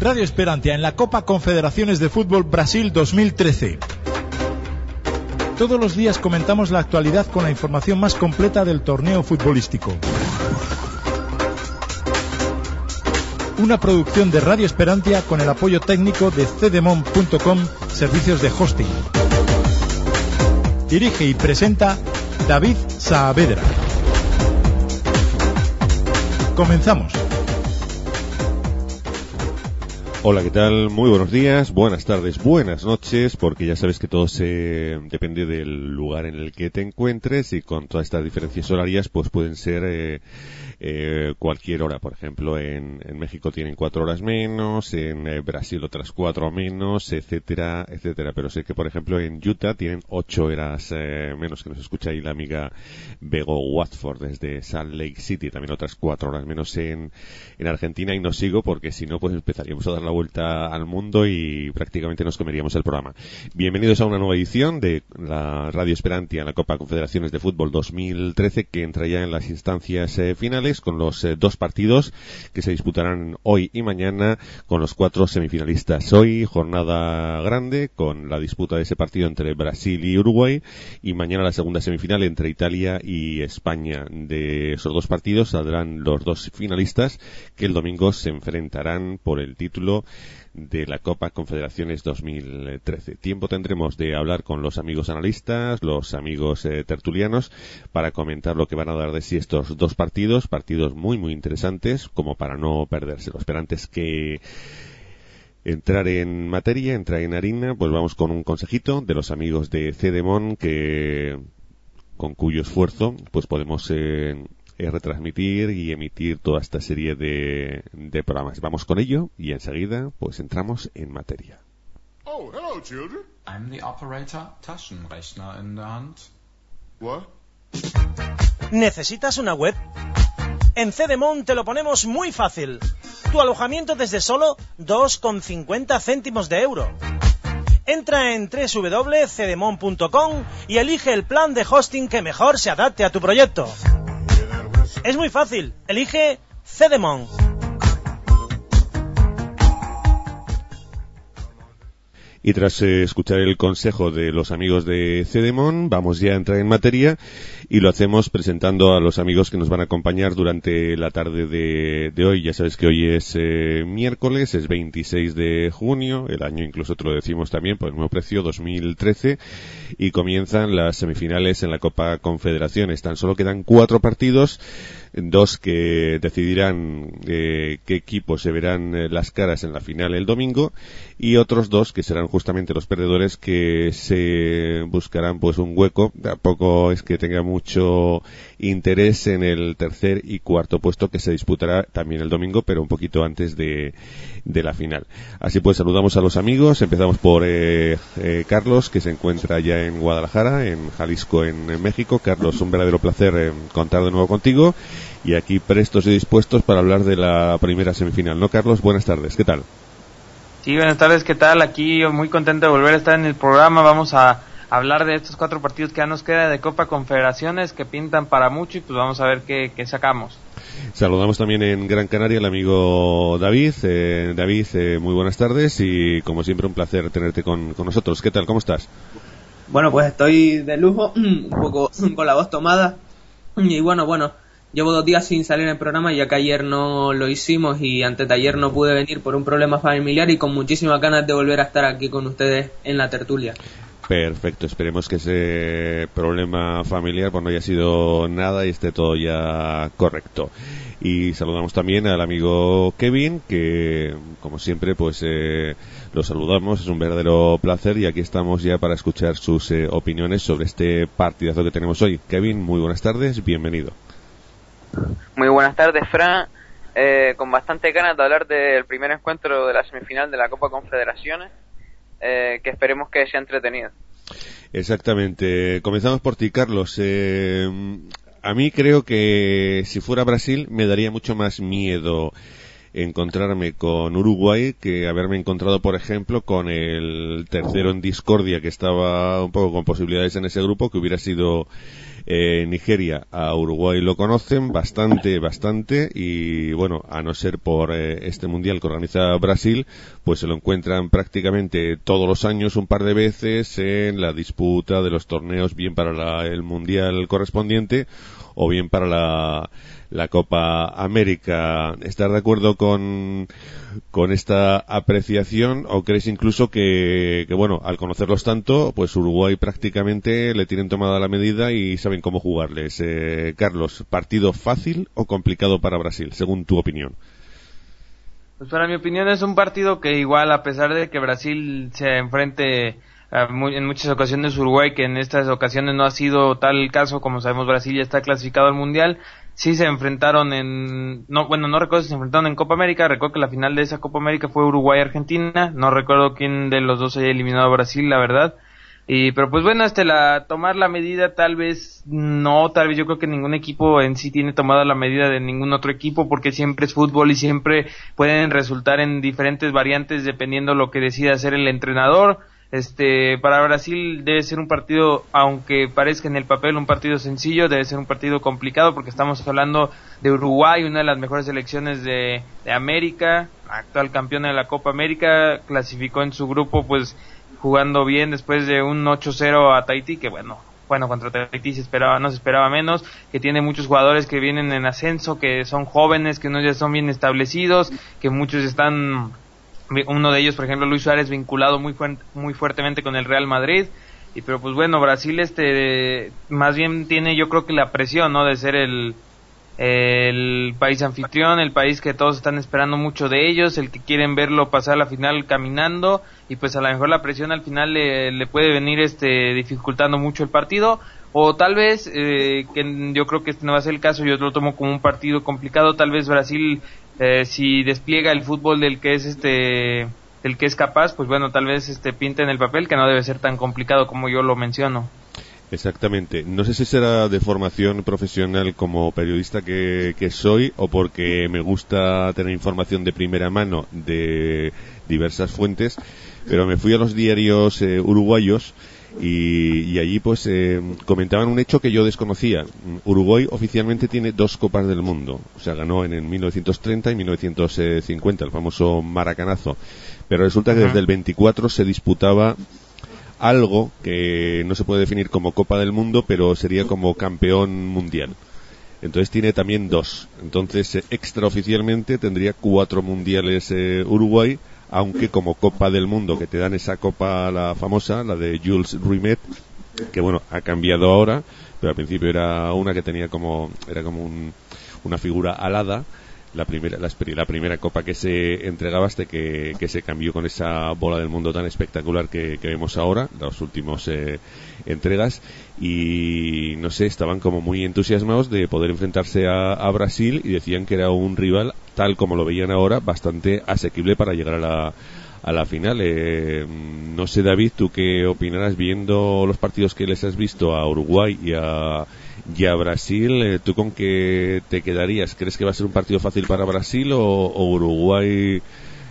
Radio Esperantia en la Copa Confederaciones de Fútbol Brasil 2013. Todos los días comentamos la actualidad con la información más completa del torneo futbolístico. Una producción de Radio Esperantia con el apoyo técnico de cdemon.com, servicios de hosting. Dirige y presenta David Saavedra. Comenzamos. Hola, ¿qué tal? Muy buenos días, buenas tardes, buenas noches, porque ya sabes que todo se depende del lugar en el que te encuentres y con todas estas diferencias horarias pues pueden ser eh, eh, cualquier hora. Por ejemplo, en, en, México tienen cuatro horas menos, en eh, Brasil otras cuatro menos, etcétera, etcétera. Pero sé que, por ejemplo, en Utah tienen ocho horas eh, menos, que nos escucha ahí la amiga Bego Watford desde Salt Lake City, también otras cuatro horas menos en, en Argentina y no sigo porque si no pues empezaríamos a dar la vuelta al mundo y prácticamente nos comeríamos el programa. Bienvenidos a una nueva edición de la Radio Esperantia en la Copa Confederaciones de Fútbol 2013 que entra ya en las instancias eh, con los eh, dos partidos que se disputarán hoy y mañana con los cuatro semifinalistas. Hoy jornada grande con la disputa de ese partido entre Brasil y Uruguay y mañana la segunda semifinal entre Italia y España. De esos dos partidos saldrán los dos finalistas que el domingo se enfrentarán por el título de la Copa Confederaciones 2013. Tiempo tendremos de hablar con los amigos analistas, los amigos eh, tertulianos, para comentar lo que van a dar de sí estos dos partidos, partidos muy muy interesantes, como para no perdérselos. Pero antes que entrar en materia, entrar en harina, pues vamos con un consejito de los amigos de Cedemon que con cuyo esfuerzo pues podemos eh, retransmitir y emitir toda esta serie de, de programas. Vamos con ello y enseguida pues entramos en materia. Oh, hello, children. I'm the operator, Taschenrechner in der Hand. What? ¿Necesitas una web? En Cedemon te lo ponemos muy fácil. Tu alojamiento desde solo 2,50 céntimos de euro. Entra en www.cedemon.com y elige el plan de hosting que mejor se adapte a tu proyecto. Es muy fácil. Elige Cedemon. Y tras eh, escuchar el consejo de los amigos de Cedemon, vamos ya a entrar en materia y lo hacemos presentando a los amigos que nos van a acompañar durante la tarde de, de hoy. Ya sabes que hoy es eh, miércoles, es 26 de junio, el año incluso te lo decimos también por el nuevo precio 2013 y comienzan las semifinales en la Copa Confederaciones. Tan solo quedan cuatro partidos dos que decidirán eh, qué equipos se verán eh, las caras en la final el domingo y otros dos que serán justamente los perdedores que se buscarán pues un hueco. Tampoco es que tenga mucho interés en el tercer y cuarto puesto que se disputará también el domingo pero un poquito antes de, de la final así pues saludamos a los amigos empezamos por eh, eh, Carlos que se encuentra ya en Guadalajara en Jalisco en, México Carlos un verdadero placer eh, contar de nuevo contigo y aquí prestos y dispuestos para hablar de la primera semifinal. ¿No, Carlos? Buenas tardes, ¿qué tal? Sí, buenas tardes, ¿qué tal? Aquí muy contento de volver a estar en el programa. Vamos a hablar de estos cuatro partidos que ya nos queda de Copa Confederaciones que pintan para mucho y pues vamos a ver qué, qué sacamos. Saludamos también en Gran Canaria al amigo David. Eh, David, eh, muy buenas tardes y como siempre un placer tenerte con, nosotros. ¿Qué tal? ¿Cómo estás? Bueno, pues estoy de lujo, un poco con la voz tomada. Y bueno, bueno, llevo dos días sin salir en el programa ya que ayer no lo hicimos y antes de ayer no pude venir por un problema familiar y con muchísimas ganas de volver a estar aquí con ustedes en la tertulia. Perfecto, esperemos que ese problema familiar pues no haya sido nada y esté todo ya correcto. Y saludamos también al amigo Kevin, que como siempre pues eh, lo saludamos, es un verdadero placer y aquí estamos ya para escuchar sus eh, opiniones sobre este partidazo que tenemos hoy. Kevin, muy buenas tardes, bienvenido. Muy buenas tardes, Fran. Eh, con bastante ganas de hablar del primer encuentro de la semifinal de la Copa Confederaciones, eh, que esperemos que sea entretenido. Exactamente. Comenzamos por ti, Carlos. Eh, a mí creo que si fuera Brasil me daría mucho más miedo encontrarme con Uruguay que haberme encontrado, por ejemplo, con el tercero en discordia que estaba un poco con posibilidades en ese grupo, que hubiera sido Eh, Nigeria a Uruguay lo conocen bastante, bastante y bueno, a no ser por eh, este mundial que organiza Brasil, pues se lo encuentran prácticamente todos los años un par de veces en la disputa de los torneos bien para la- el mundial correspondiente o bien para la, Copa América. ¿Estás de acuerdo con, con esta apreciación o crees incluso que, bueno, al conocerlos tanto, pues Uruguay prácticamente le tienen tomada la medida y saben cómo jugarles? Eh, Carlos, ¿partido fácil o complicado para Brasil, según tu opinión? Pues para mi opinión es un partido que igual a pesar de que Brasil se enfrente en muchas ocasiones Uruguay, que en estas ocasiones no ha sido tal el caso, como sabemos Brasil ya está clasificado al Mundial, sí se enfrentaron en, no, bueno, no recuerdo si se enfrentaron en Copa América, recuerdo que la final de esa Copa América fue Uruguay-Argentina, no recuerdo quién de los dos haya eliminado a Brasil, la verdad. Y, pero pues bueno, este, la, tomar la medida tal vez no, tal vez yo creo que ningún equipo en sí tiene tomada la medida de ningún otro equipo porque siempre es fútbol y siempre pueden resultar en diferentes variantes dependiendo lo que decida hacer el entrenador. Este, para Brasil debe ser un partido, aunque parezca en el papel un partido sencillo, debe ser un partido complicado porque estamos hablando de Uruguay, una de las mejores selecciones de, América, actual campeona de la Copa América, clasificó en su grupo pues jugando bien después de un 8-0 a Tahití, que bueno, bueno, contra Tahití se esperaba, no se esperaba menos, que tiene muchos jugadores que vienen en ascenso, que son jóvenes, que no ya son bien establecidos, que muchos están, uno de ellos, por ejemplo, Luis Suárez, vinculado muy, fuert- muy fuertemente con el Real Madrid, y pero pues bueno, Brasil este, más bien tiene yo creo que la presión, ¿no? De ser el, el país anfitrión, el país que todos están esperando mucho de ellos, el que quieren verlo pasar a la final caminando. Y pues a lo mejor la presión al final le, le puede venir este dificultando mucho el partido. O tal vez eh, que yo creo que este no va a ser el caso, yo lo tomo como un partido complicado, tal vez Brasil eh, si despliega el fútbol del que es este del que es capaz, pues bueno, tal vez este pinta en el papel que no debe ser tan complicado como yo lo menciono. Exactamente. No sé si será de formación profesional como periodista que, que soy o porque me gusta tener información de primera mano de diversas fuentes, pero me fui a los diarios eh, uruguayos y, y allí pues eh, comentaban un hecho que yo desconocía. Uruguay oficialmente tiene dos copas del mundo, o sea, ganó en, el 1930 y 1950 el famoso maracanazo, pero resulta que desde el 24 se disputaba algo que no se puede definir como Copa del Mundo, pero sería como campeón mundial. Entonces tiene también dos. Entonces, eh, extraoficialmente tendría cuatro mundiales eh, Uruguay, aunque como Copa del Mundo, que te dan esa copa, la famosa, la de Jules Rimet, que bueno, ha cambiado ahora, pero al principio era una que tenía como, era como un- una figura alada, la primera, la, primera copa que se entregaba hasta que, que se cambió con esa bola del mundo tan espectacular que, vemos ahora, las últimas eh, entregas, y no sé, estaban como muy entusiasmados de poder enfrentarse a Brasil y decían que era un rival, tal como lo veían ahora, bastante asequible para llegar a la, a la final. Eh, no sé, David, tú qué opinarás viendo los partidos que les has visto a Uruguay y a, y a Brasil. eh, ¿Tú con qué te quedarías? ¿Crees que va a ser un partido fácil para Brasil o, o Uruguay?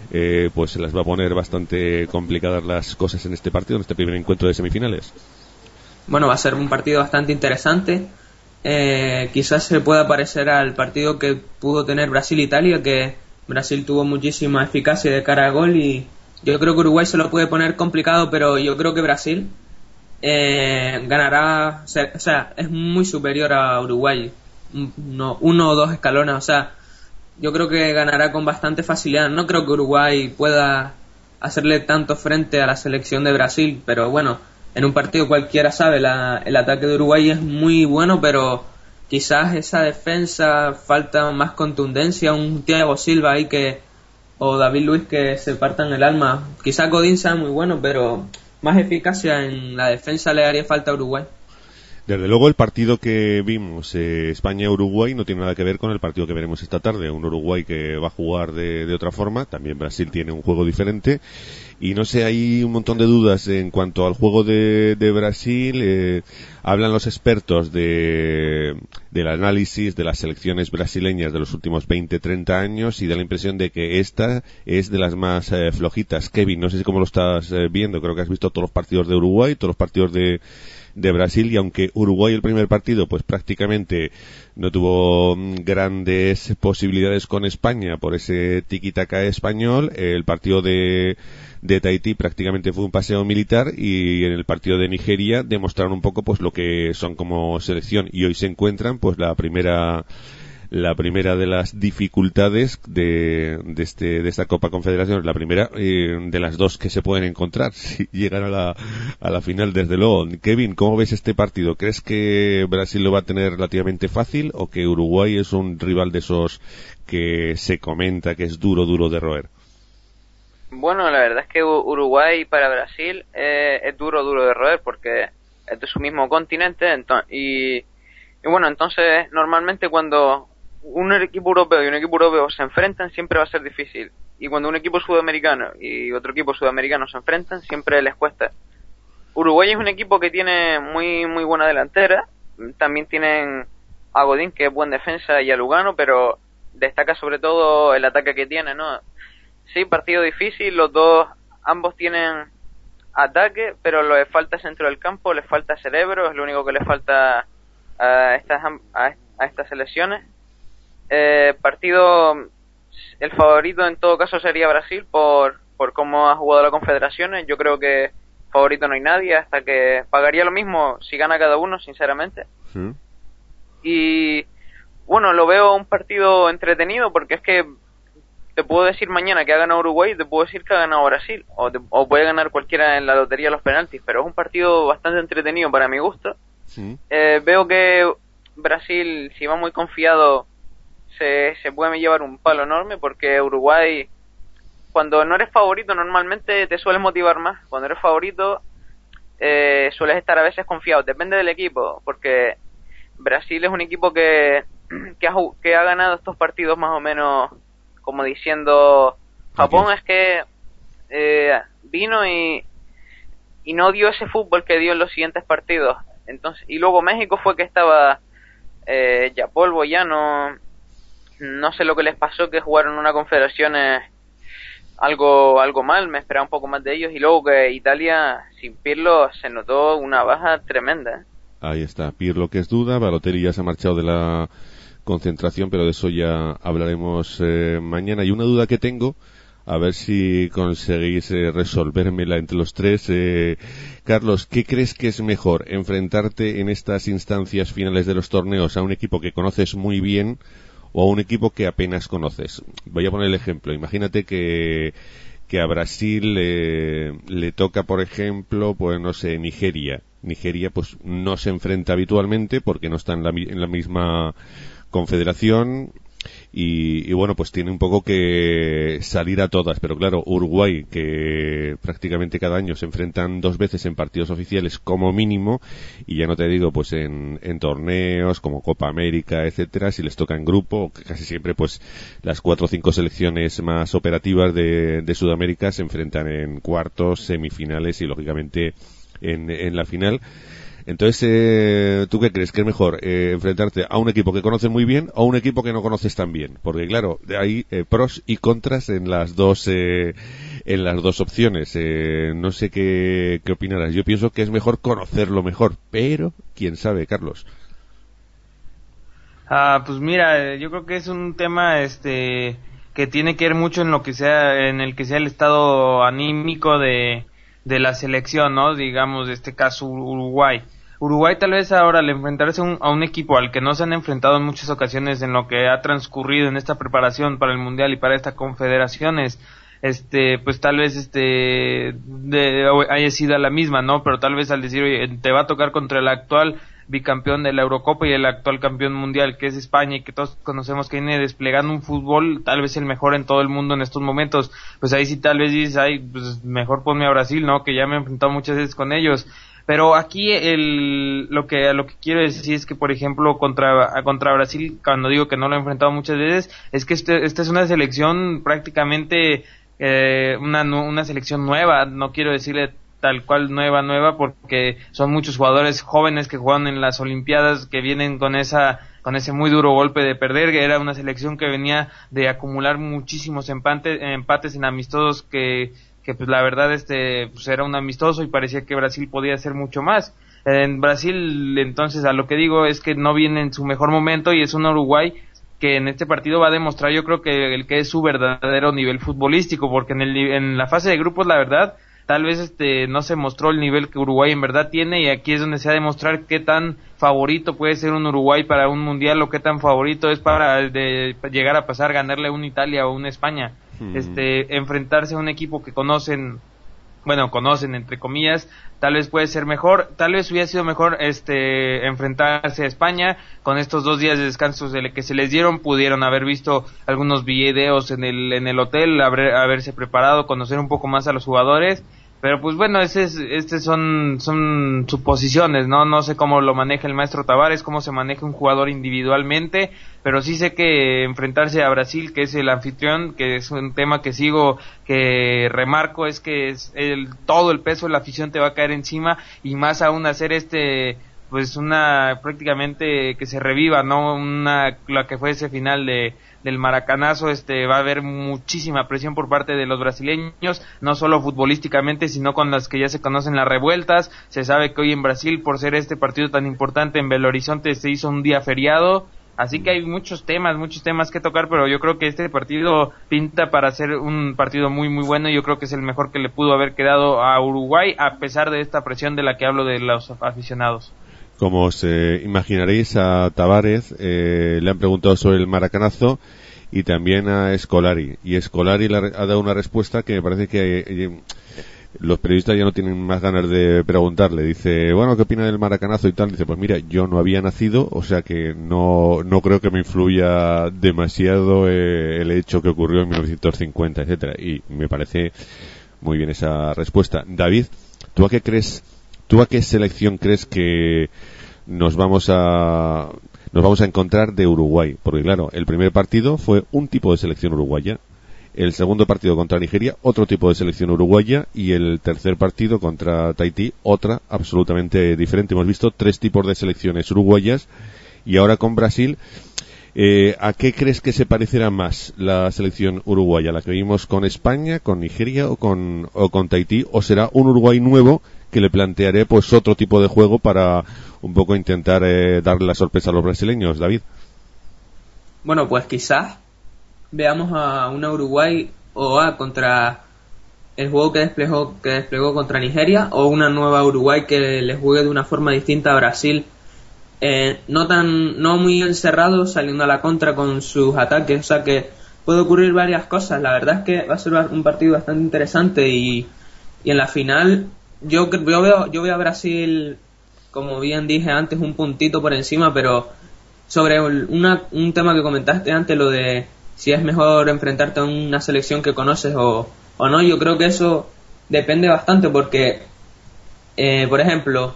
eh, pues se las va a poner bastante complicadas las cosas en este partido, en este primer encuentro de semifinales. Bueno, va a ser un partido bastante interesante. Eh, quizás se pueda parecer al partido que pudo tener Brasil-Italia, que Brasil tuvo muchísima eficacia de cara a gol y yo creo que Uruguay se lo puede poner complicado, pero yo creo que Brasil eh, ganará, o sea, es muy superior a Uruguay, Un- no, uno o dos escalones, o sea, yo creo que ganará con bastante facilidad. No creo que Uruguay pueda hacerle tanto frente a la selección de Brasil, pero bueno, en un partido cualquiera sabe, la- el ataque de Uruguay es muy bueno, pero quizás esa defensa falta más contundencia, un Thiago Silva ahí que o David Luis que se partan el alma. Quizás Godín sea muy bueno, pero más eficacia en la defensa le haría falta a Uruguay. Desde luego el partido que vimos eh, España-Uruguay no tiene nada que ver con el partido que veremos esta tarde. Un Uruguay que va a jugar de, de otra forma. También Brasil tiene un juego diferente. Y no sé, hay un montón de dudas en cuanto al juego de, de Brasil. Eh, hablan los expertos de, del análisis de las selecciones brasileñas de los últimos 20, 30 años y da la impresión de que esta es de las más eh, flojitas. Kevin, no sé si cómo lo estás eh, viendo. Creo que has visto todos los partidos de Uruguay, todos los partidos de, de Brasil y aunque Uruguay el primer partido pues prácticamente no tuvo mm, grandes posibilidades con España por ese tiquitaca español, el partido de de Tahití prácticamente fue un paseo militar y en el partido de Nigeria demostraron un poco pues lo que son como selección. Y hoy se encuentran pues la primera la primera de las dificultades de, de, este, de esta Copa Confederación, la primera eh, de las dos que se pueden encontrar si llegan a la, a la final, desde luego. Kevin, ¿cómo ves este partido? ¿Crees que Brasil lo va a tener relativamente fácil o que Uruguay es un rival de esos que se comenta que es duro, duro de roer? Bueno, la verdad es que Uruguay para Brasil eh, es duro, duro de roer porque es de su mismo continente y, y bueno, entonces normalmente cuando un equipo europeo y un equipo europeo se enfrentan siempre va a ser difícil. Y cuando un equipo sudamericano y otro equipo sudamericano se enfrentan siempre les cuesta. Uruguay es un equipo que tiene muy muy buena delantera. También tienen a Godín que es buen defensa y a Lugano, pero destaca sobre todo el ataque que tiene, ¿no? Sí, partido difícil, los dos ambos tienen ataque, pero les falta centro del campo, les falta cerebro, es lo único que les falta a estas a estas selecciones eh, partido, el favorito en todo caso sería Brasil por, por cómo ha jugado la Confederaciones. Yo creo que favorito no hay nadie, hasta que pagaría lo mismo si gana cada uno, sinceramente. Y bueno, lo veo un partido entretenido porque es que te puedo decir mañana que ha ganado Uruguay, te puedo decir que ha ganado Brasil, o, o puede ganar cualquiera en la lotería los penaltis, pero es un partido bastante entretenido para mi gusto. Eh, veo que Brasil, si va muy confiado, se, se puede llevar un palo enorme porque Uruguay, cuando no eres favorito, normalmente te sueles motivar más. Cuando eres favorito, eh, sueles estar a veces confiado. Depende del equipo, porque Brasil es un equipo que, que, ha, que ha ganado estos partidos más o menos como diciendo Japón es que eh, vino y, y no dio ese fútbol que dio en los siguientes partidos. Entonces, y luego México fue que estaba eh, ya polvo, ya no, no sé lo que les pasó, que jugaron una confederación algo, algo mal, me esperaba un poco más de ellos y luego que Italia sin Pirlo se notó una baja tremenda. Ahí está, Pirlo que es duda, Balotelli ya se ha marchado de la concentración, pero de eso ya hablaremos eh, mañana. Y una duda que tengo, a ver si conseguís eh, resolvérmela entre los tres. Eh, Carlos, ¿qué crees que es mejor? ¿Enfrentarte en estas instancias finales de los torneos a un equipo que conoces muy bien o a un equipo que apenas conoces. Voy a poner el ejemplo. Imagínate que, que a Brasil le toca, por ejemplo, pues no sé, Nigeria. Nigeria pues no se enfrenta habitualmente porque no está en la, en la misma confederación y, bueno, pues tiene un poco que salir a todas. Pero claro, Uruguay, que prácticamente cada año se enfrentan dos veces en partidos oficiales como mínimo, y ya no te digo, pues en, torneos como Copa América, etcétera, si les toca en grupo, casi siempre pues las cuatro o cinco selecciones más operativas de, de Sudamérica se enfrentan en cuartos, semifinales y lógicamente en, en la final. Entonces, eh, ¿tú qué crees que es mejor eh, enfrentarte a un equipo que conoces muy bien o a un equipo que no conoces tan bien? Porque claro, hay eh, pros y contras en las dos en las dos opciones. no sé qué, qué opinarás. Yo pienso que es mejor conocerlo mejor, pero quién sabe, Carlos. Ah, pues mira, yo creo que es un tema este que tiene que ver mucho en lo que sea en el que sea el estado anímico de de la selección, ¿no? Digamos, de este caso Uruguay. Uruguay tal vez ahora al enfrentarse a un equipo al que no se han enfrentado en muchas ocasiones en lo que ha transcurrido en esta preparación para el mundial y para esta confederaciones, este, pues tal vez este haya sido la misma, ¿no? Pero tal vez al decir, oye, te va a tocar contra el actual bicampeón de la Eurocopa y el actual campeón mundial que es España y que todos conocemos que viene desplegando un fútbol tal vez el mejor en todo el mundo en estos momentos, pues ahí sí tal vez dices, ay, pues mejor ponme a Brasil, ¿no? Que ya me he enfrentado muchas veces con ellos. Pero aquí el, lo que lo que quiero decir es que, por ejemplo, contra, contra Brasil, cuando digo que no lo he enfrentado muchas veces, es que este, esta es una selección prácticamente eh, una, una selección nueva. No quiero decirle tal cual nueva, nueva, porque son muchos jugadores jóvenes que juegan en las Olimpiadas que vienen con esa con ese muy duro golpe de perder, que era una selección que venía de acumular muchísimos empates, empates en amistosos que que pues la verdad este pues era un amistoso y parecía que Brasil podía hacer mucho más. En Brasil, entonces, a lo que digo es que no viene en su mejor momento y es un Uruguay que en este partido va a demostrar yo creo que el que es su verdadero nivel futbolístico porque en, el, en la fase de grupos la verdad tal vez este no se mostró el nivel que Uruguay en verdad tiene y aquí es donde se ha de demostrar qué tan favorito puede ser un Uruguay para un mundial o qué tan favorito es para de llegar a pasar ganarle a un Italia o una España Este enfrentarse a un equipo que conocen bueno, conocen entre comillas, tal vez puede ser mejor, tal vez hubiera sido mejor este enfrentarse a España. Con estos dos días de descanso de que se les dieron, pudieron haber visto algunos videos en el en el hotel, haber, haberse preparado, conocer un poco más a los jugadores, pero pues bueno, ese es, este son son suposiciones, no no sé cómo lo maneja el maestro Tavares, cómo se maneja un jugador individualmente, pero sí sé que enfrentarse a Brasil, que es el anfitrión, que es un tema que sigo, que remarco, es que es el, todo el peso de la afición te va a caer encima y más aún hacer este, pues una, prácticamente que se reviva, ¿no? Una, la que fue ese final de, del maracanazo, este, va a haber muchísima presión por parte de los brasileños, no solo futbolísticamente, sino con las que ya se conocen las revueltas. Se sabe que hoy en Brasil, por ser este partido tan importante en Belo Horizonte, se hizo un día feriado. Así que hay muchos temas, muchos temas que tocar, pero yo creo que este partido pinta para ser un partido muy, muy bueno. Yo creo que es el mejor que le pudo haber quedado a Uruguay, a pesar de esta presión de la que hablo de los aficionados. Como os eh, imaginaréis, a Tavares eh, le han preguntado sobre el maracanazo y también a Escolari. Y Escolari ha dado una respuesta que me parece que eh, los periodistas ya no tienen más ganas de preguntarle. Dice, bueno, ¿qué opina del maracanazo y tal? Dice, pues mira, yo no había nacido, o sea que no, no creo que me influya demasiado eh, el hecho que ocurrió en 1950, etcétera. Y me parece muy bien esa respuesta. David, ¿tú a qué crees, tú a qué selección crees que nos vamos a nos vamos a encontrar de Uruguay? Porque claro, el primer partido fue un tipo de selección uruguaya, el segundo partido contra Nigeria, otro tipo de selección uruguaya, y el tercer partido contra Tahití, otra absolutamente diferente. Hemos visto tres tipos de selecciones uruguayas, y ahora con Brasil, eh, ¿a qué crees que se parecerá más la selección uruguaya? ¿La que vimos con España, con Nigeria o con, o con Tahití? ¿O será un Uruguay nuevo que le plantearé pues otro tipo de juego para un poco intentar eh, darle la sorpresa a los brasileños, David? Bueno, pues quizás veamos a una Uruguay o a contra el juego que desplegó, que desplegó contra Nigeria o una nueva Uruguay que le juegue de una forma distinta a Brasil. Eh, no tan no muy encerrado saliendo a la contra con sus ataques o sea que puede ocurrir varias cosas la verdad es que va a ser un partido bastante interesante y, y en la final yo, yo veo yo veo a Brasil como bien dije antes un puntito por encima pero sobre una, un tema que comentaste antes, lo de si es mejor enfrentarte a una selección que conoces o, o no, yo creo que eso depende bastante porque, eh, por ejemplo,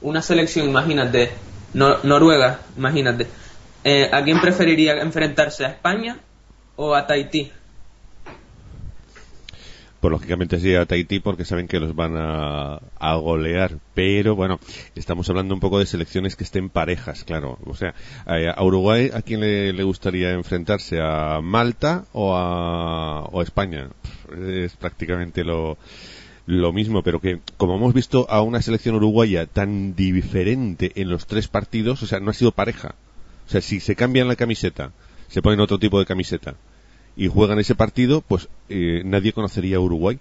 una selección, imagínate, Nor- Noruega, imagínate, eh, ¿a quién preferiría enfrentarse? ¿A España o a Tahití? Pues lógicamente sí a Tahití porque saben que los van a, a golear. Pero bueno, estamos hablando un poco de selecciones que estén parejas, claro. O sea, a, Uruguay, ¿a quién le, le gustaría enfrentarse? ¿A Malta o a, o a España? Es prácticamente lo, lo mismo, pero que como hemos visto a una selección uruguaya tan diferente en los tres partidos, o sea, no ha sido pareja. O sea, si se cambian la camiseta, se ponen otro tipo de camiseta y juegan ese partido, pues eh, nadie conocería a Uruguay.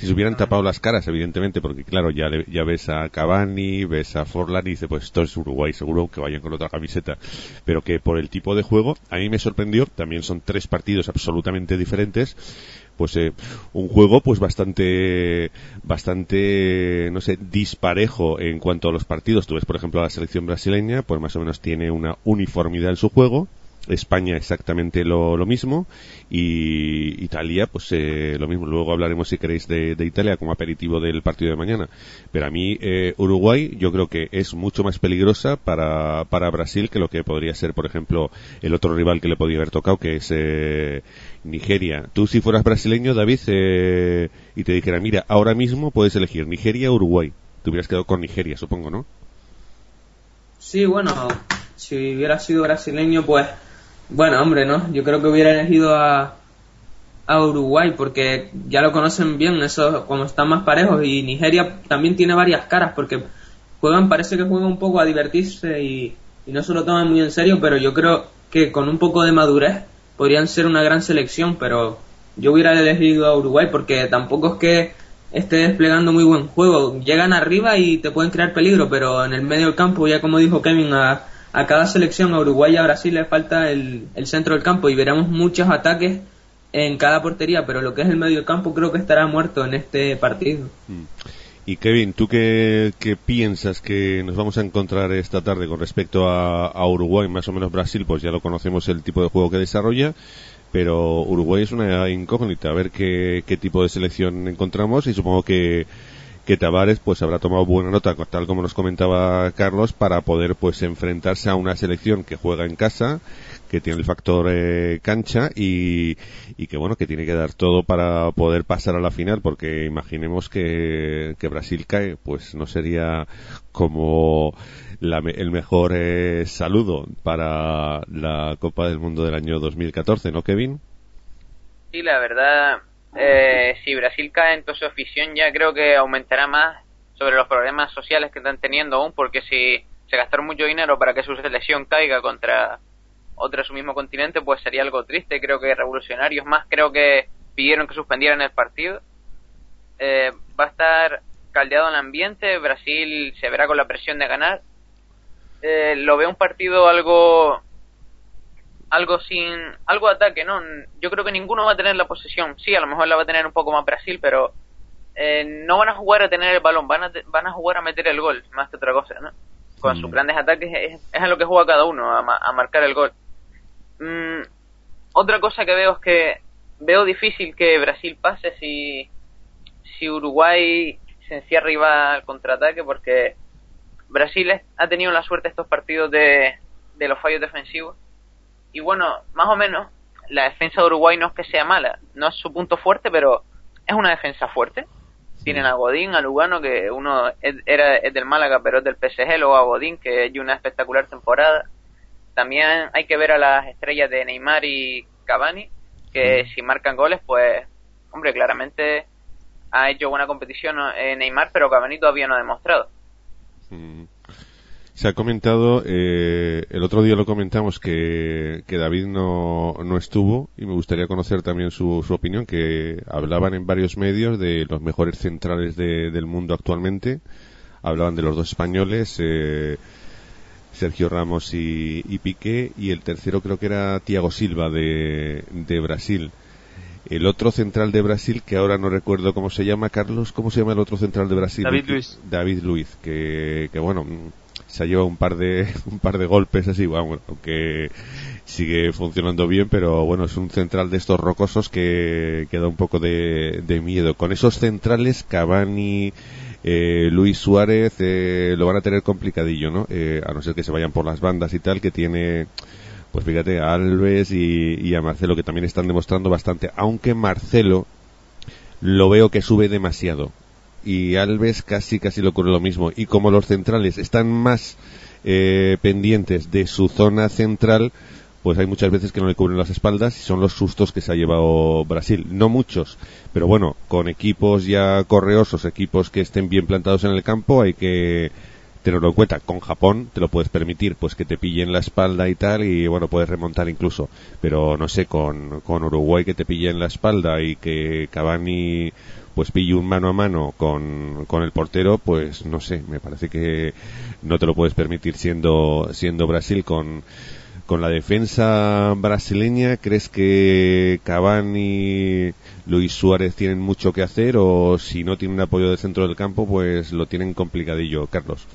Si se hubieran tapado las caras, evidentemente, porque claro, ya, ya ves a Cavani, ves a Forlán y dices, pues esto es Uruguay, seguro que vayan con otra camiseta. Pero que por el tipo de juego, a mí me sorprendió, también son tres partidos absolutamente diferentes, pues eh, un juego pues bastante bastante no sé disparejo en cuanto a los partidos tú ves por ejemplo a la selección brasileña pues más o menos tiene una uniformidad en su juego España exactamente lo, mismo y Italia pues eh, lo mismo. Luego hablaremos si queréis de, de Italia como aperitivo del partido de mañana. Pero a mí eh, Uruguay yo creo que es mucho más peligrosa para, para Brasil que lo que podría ser por ejemplo el otro rival que le podía haber tocado que es eh, Nigeria. Tú si fueras brasileño David eh, y te dijera mira ahora mismo puedes elegir Nigeria o Uruguay te hubieras quedado con Nigeria supongo ¿no? Sí, bueno, si hubiera sido brasileño, pues, bueno, hombre, ¿no? Yo creo que hubiera elegido a, a Uruguay porque ya lo conocen bien, eso como están más parejos y Nigeria también tiene varias caras porque juegan, parece que juegan un poco a divertirse y, y no se lo toman muy en serio, pero yo creo que con un poco de madurez podrían ser una gran selección, pero yo hubiera elegido a Uruguay porque tampoco es que esté desplegando muy buen juego. Llegan arriba y te pueden crear peligro, pero en el medio del campo, ya como dijo Kevin, a, a cada selección, a Uruguay y a Brasil le falta el, el centro del campo y veremos muchos ataques en cada portería, pero lo que es el medio campo creo que estará muerto en este partido. Mm. Y Kevin, ¿tú qué, qué, piensas que nos vamos a encontrar esta tarde con respecto a, a, Uruguay, más o menos Brasil? Pues ya lo conocemos el tipo de juego que desarrolla, pero Uruguay es una incógnita, a ver qué, qué tipo de selección encontramos y supongo que, que Tavares pues habrá tomado buena nota, tal como nos comentaba Carlos, para poder pues enfrentarse a una selección que juega en casa, que tiene el factor eh, cancha y, y, que bueno, que tiene que dar todo para poder pasar a la final, porque imaginemos que, que Brasil cae, pues no sería como la, el mejor eh, saludo para la Copa del Mundo del año 2014, ¿no, Kevin? Sí, la verdad, eh, si Brasil cae en toda su afición ya creo que aumentará más sobre los problemas sociales que están teniendo aún, porque si se gastaron mucho dinero para que su selección caiga contra otro de su mismo continente, pues sería algo triste. Creo que revolucionarios más, creo que pidieron que suspendieran el partido. Eh, va a estar caldeado el ambiente, Brasil se verá con la presión de ganar. Eh, lo veo un partido algo algo sin algo de ataque, ¿no? Yo creo que ninguno va a tener la posesión. Sí, a lo mejor la va a tener un poco más Brasil, pero eh, no van a jugar a tener el balón, van a, van a jugar a meter el gol, más que otra cosa, ¿no? Con sus grandes ataques es, es, a lo que juega cada uno, a, a marcar el gol. Mm, otra cosa que veo es que veo difícil que Brasil pase si, si Uruguay se encierra y va al contraataque porque Brasil ha tenido la suerte estos partidos de, de los fallos defensivos y bueno, más o menos la defensa de Uruguay no es que sea mala, no es su punto fuerte, pero es una defensa fuerte. Tienen a Godín, a Lugano, que uno es, era es del Málaga, pero es del PSG, luego a Godín, que es una espectacular temporada. También hay que ver a las estrellas de Neymar y Cavani, que si marcan goles, pues, hombre, claramente ha hecho buena competición eh, Neymar, pero Cavani todavía no ha demostrado. Mm. Se ha comentado, eh, el otro día lo comentamos que, que David no, no, estuvo y me gustaría conocer también su, su, opinión, que hablaban en varios medios de los mejores centrales de, del mundo actualmente, hablaban de los dos españoles, eh, Sergio Ramos y, y, Piqué, y el tercero creo que era Thiago Silva de, de Brasil. El otro central de Brasil, que ahora no recuerdo cómo se llama, Carlos, ¿cómo se llama el otro central de Brasil? David Luis. David Luis, que, que bueno, se ha llevado un par de un par de golpes así, bueno, aunque sigue funcionando bien, pero bueno, es un central de estos rocosos que, que da un poco de, de miedo. Con esos centrales, Cavani, eh, Luis Suárez eh, lo van a tener complicadillo, ¿no? Eh, a no ser que se vayan por las bandas y tal, que tiene, pues fíjate, a Alves y, y a Marcelo, que también están demostrando bastante, aunque Marcelo lo veo que sube demasiado y Alves casi casi le ocurre lo mismo y como los centrales están más eh, pendientes de su zona central pues hay muchas veces que no le cubren las espaldas y son los sustos que se ha llevado Brasil no muchos pero bueno con equipos ya correosos equipos que estén bien plantados en el campo hay que tenerlo en cuenta. Con Japón te lo puedes permitir, pues que te pillen la espalda y tal, y bueno, puedes remontar incluso. Pero no sé, con, con Uruguay que te pillen la espalda y que Cavani pues pille un mano a mano con, con el portero, pues no sé, me parece que no te lo puedes permitir siendo, siendo Brasil con, con la defensa brasileña, ¿crees que Cavani, Luis Suárez tienen mucho que hacer o si no tienen apoyo del centro del campo, pues lo tienen complicadillo, Carlos?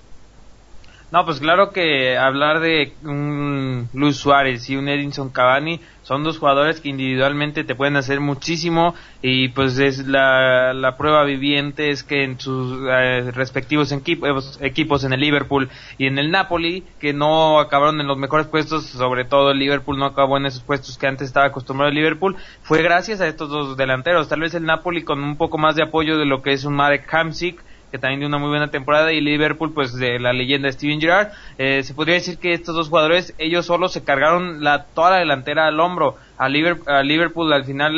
No, pues claro que hablar de un Luis Suárez y un Edinson Cavani son dos jugadores que individualmente te pueden hacer muchísimo y pues es la, la prueba viviente es que en sus eh, respectivos equipos, equipos en el Liverpool y en el Napoli que no acabaron en los mejores puestos, sobre todo el Liverpool no acabó en esos puestos que antes estaba acostumbrado el Liverpool, fue gracias a estos dos delanteros, tal vez el Napoli con un poco más de apoyo de lo que es un Marek Hamsik que también dio una muy buena temporada, y Liverpool, pues de la leyenda Steven Gerrard. Eh, se podría decir que estos dos jugadores, ellos solos se cargaron la, toda la delantera al hombro. a, Liver- a Liverpool al final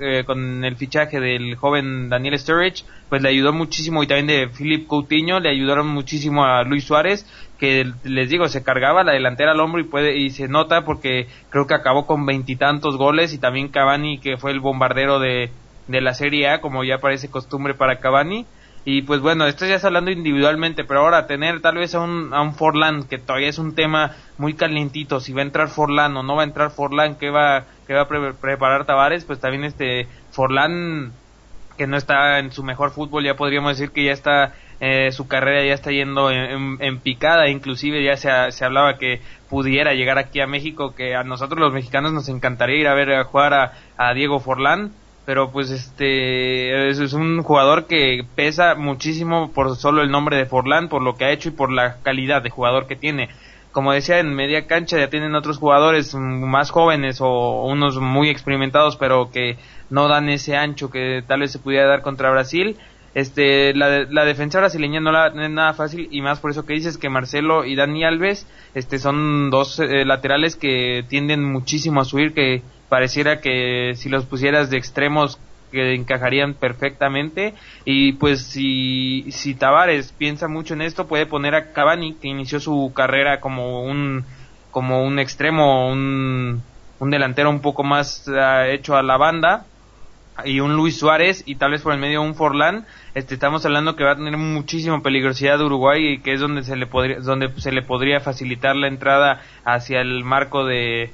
eh, con el fichaje del joven Daniel Sturridge, pues le ayudó muchísimo y también de Philip Coutinho, le ayudaron muchísimo a Luis Suárez, que les digo, se cargaba la delantera al hombro y puede y se nota porque creo que acabó con veintitantos goles y también Cavani que fue el bombardero de, de la Serie A, como ya parece costumbre para Cavani. Y pues bueno, esto ya es hablando individualmente, pero ahora tener tal vez a un, a un Forlán, que todavía es un tema muy calientito, si va a entrar Forlán o no va a entrar Forlán, ¿qué va, qué va a pre- preparar Tavares? Pues también este Forlán, que no está en su mejor fútbol, ya podríamos decir que ya está, eh, su carrera ya está yendo en, picada, inclusive ya se, se hablaba que pudiera llegar aquí a México, que a nosotros los mexicanos nos encantaría ir a ver a jugar a, a Diego Forlán, pero pues este es, un jugador que pesa muchísimo por solo el nombre de Forlán, por lo que ha hecho y por la calidad de jugador que tiene. Como decía, en media cancha ya tienen otros jugadores mm, más jóvenes o unos muy experimentados, pero que no dan ese ancho que tal vez se pudiera dar contra Brasil. Este, la, la defensa brasileña no, la, es nada fácil y más por eso que dices que Marcelo y Dani Alves este, son dos eh, laterales que tienden muchísimo a subir, que pareciera que si los pusieras de extremos que encajarían perfectamente. Y pues si, si Tavares piensa mucho en esto puede poner a Cavani que inició su carrera como un como un extremo un, un delantero un poco más ah, hecho a la banda y un Luis Suárez y tal vez por el medio un Forlán. Este estamos hablando que va a tener muchísima peligrosidad de Uruguay y que es donde se le podría donde se le podría facilitar la entrada hacia el marco de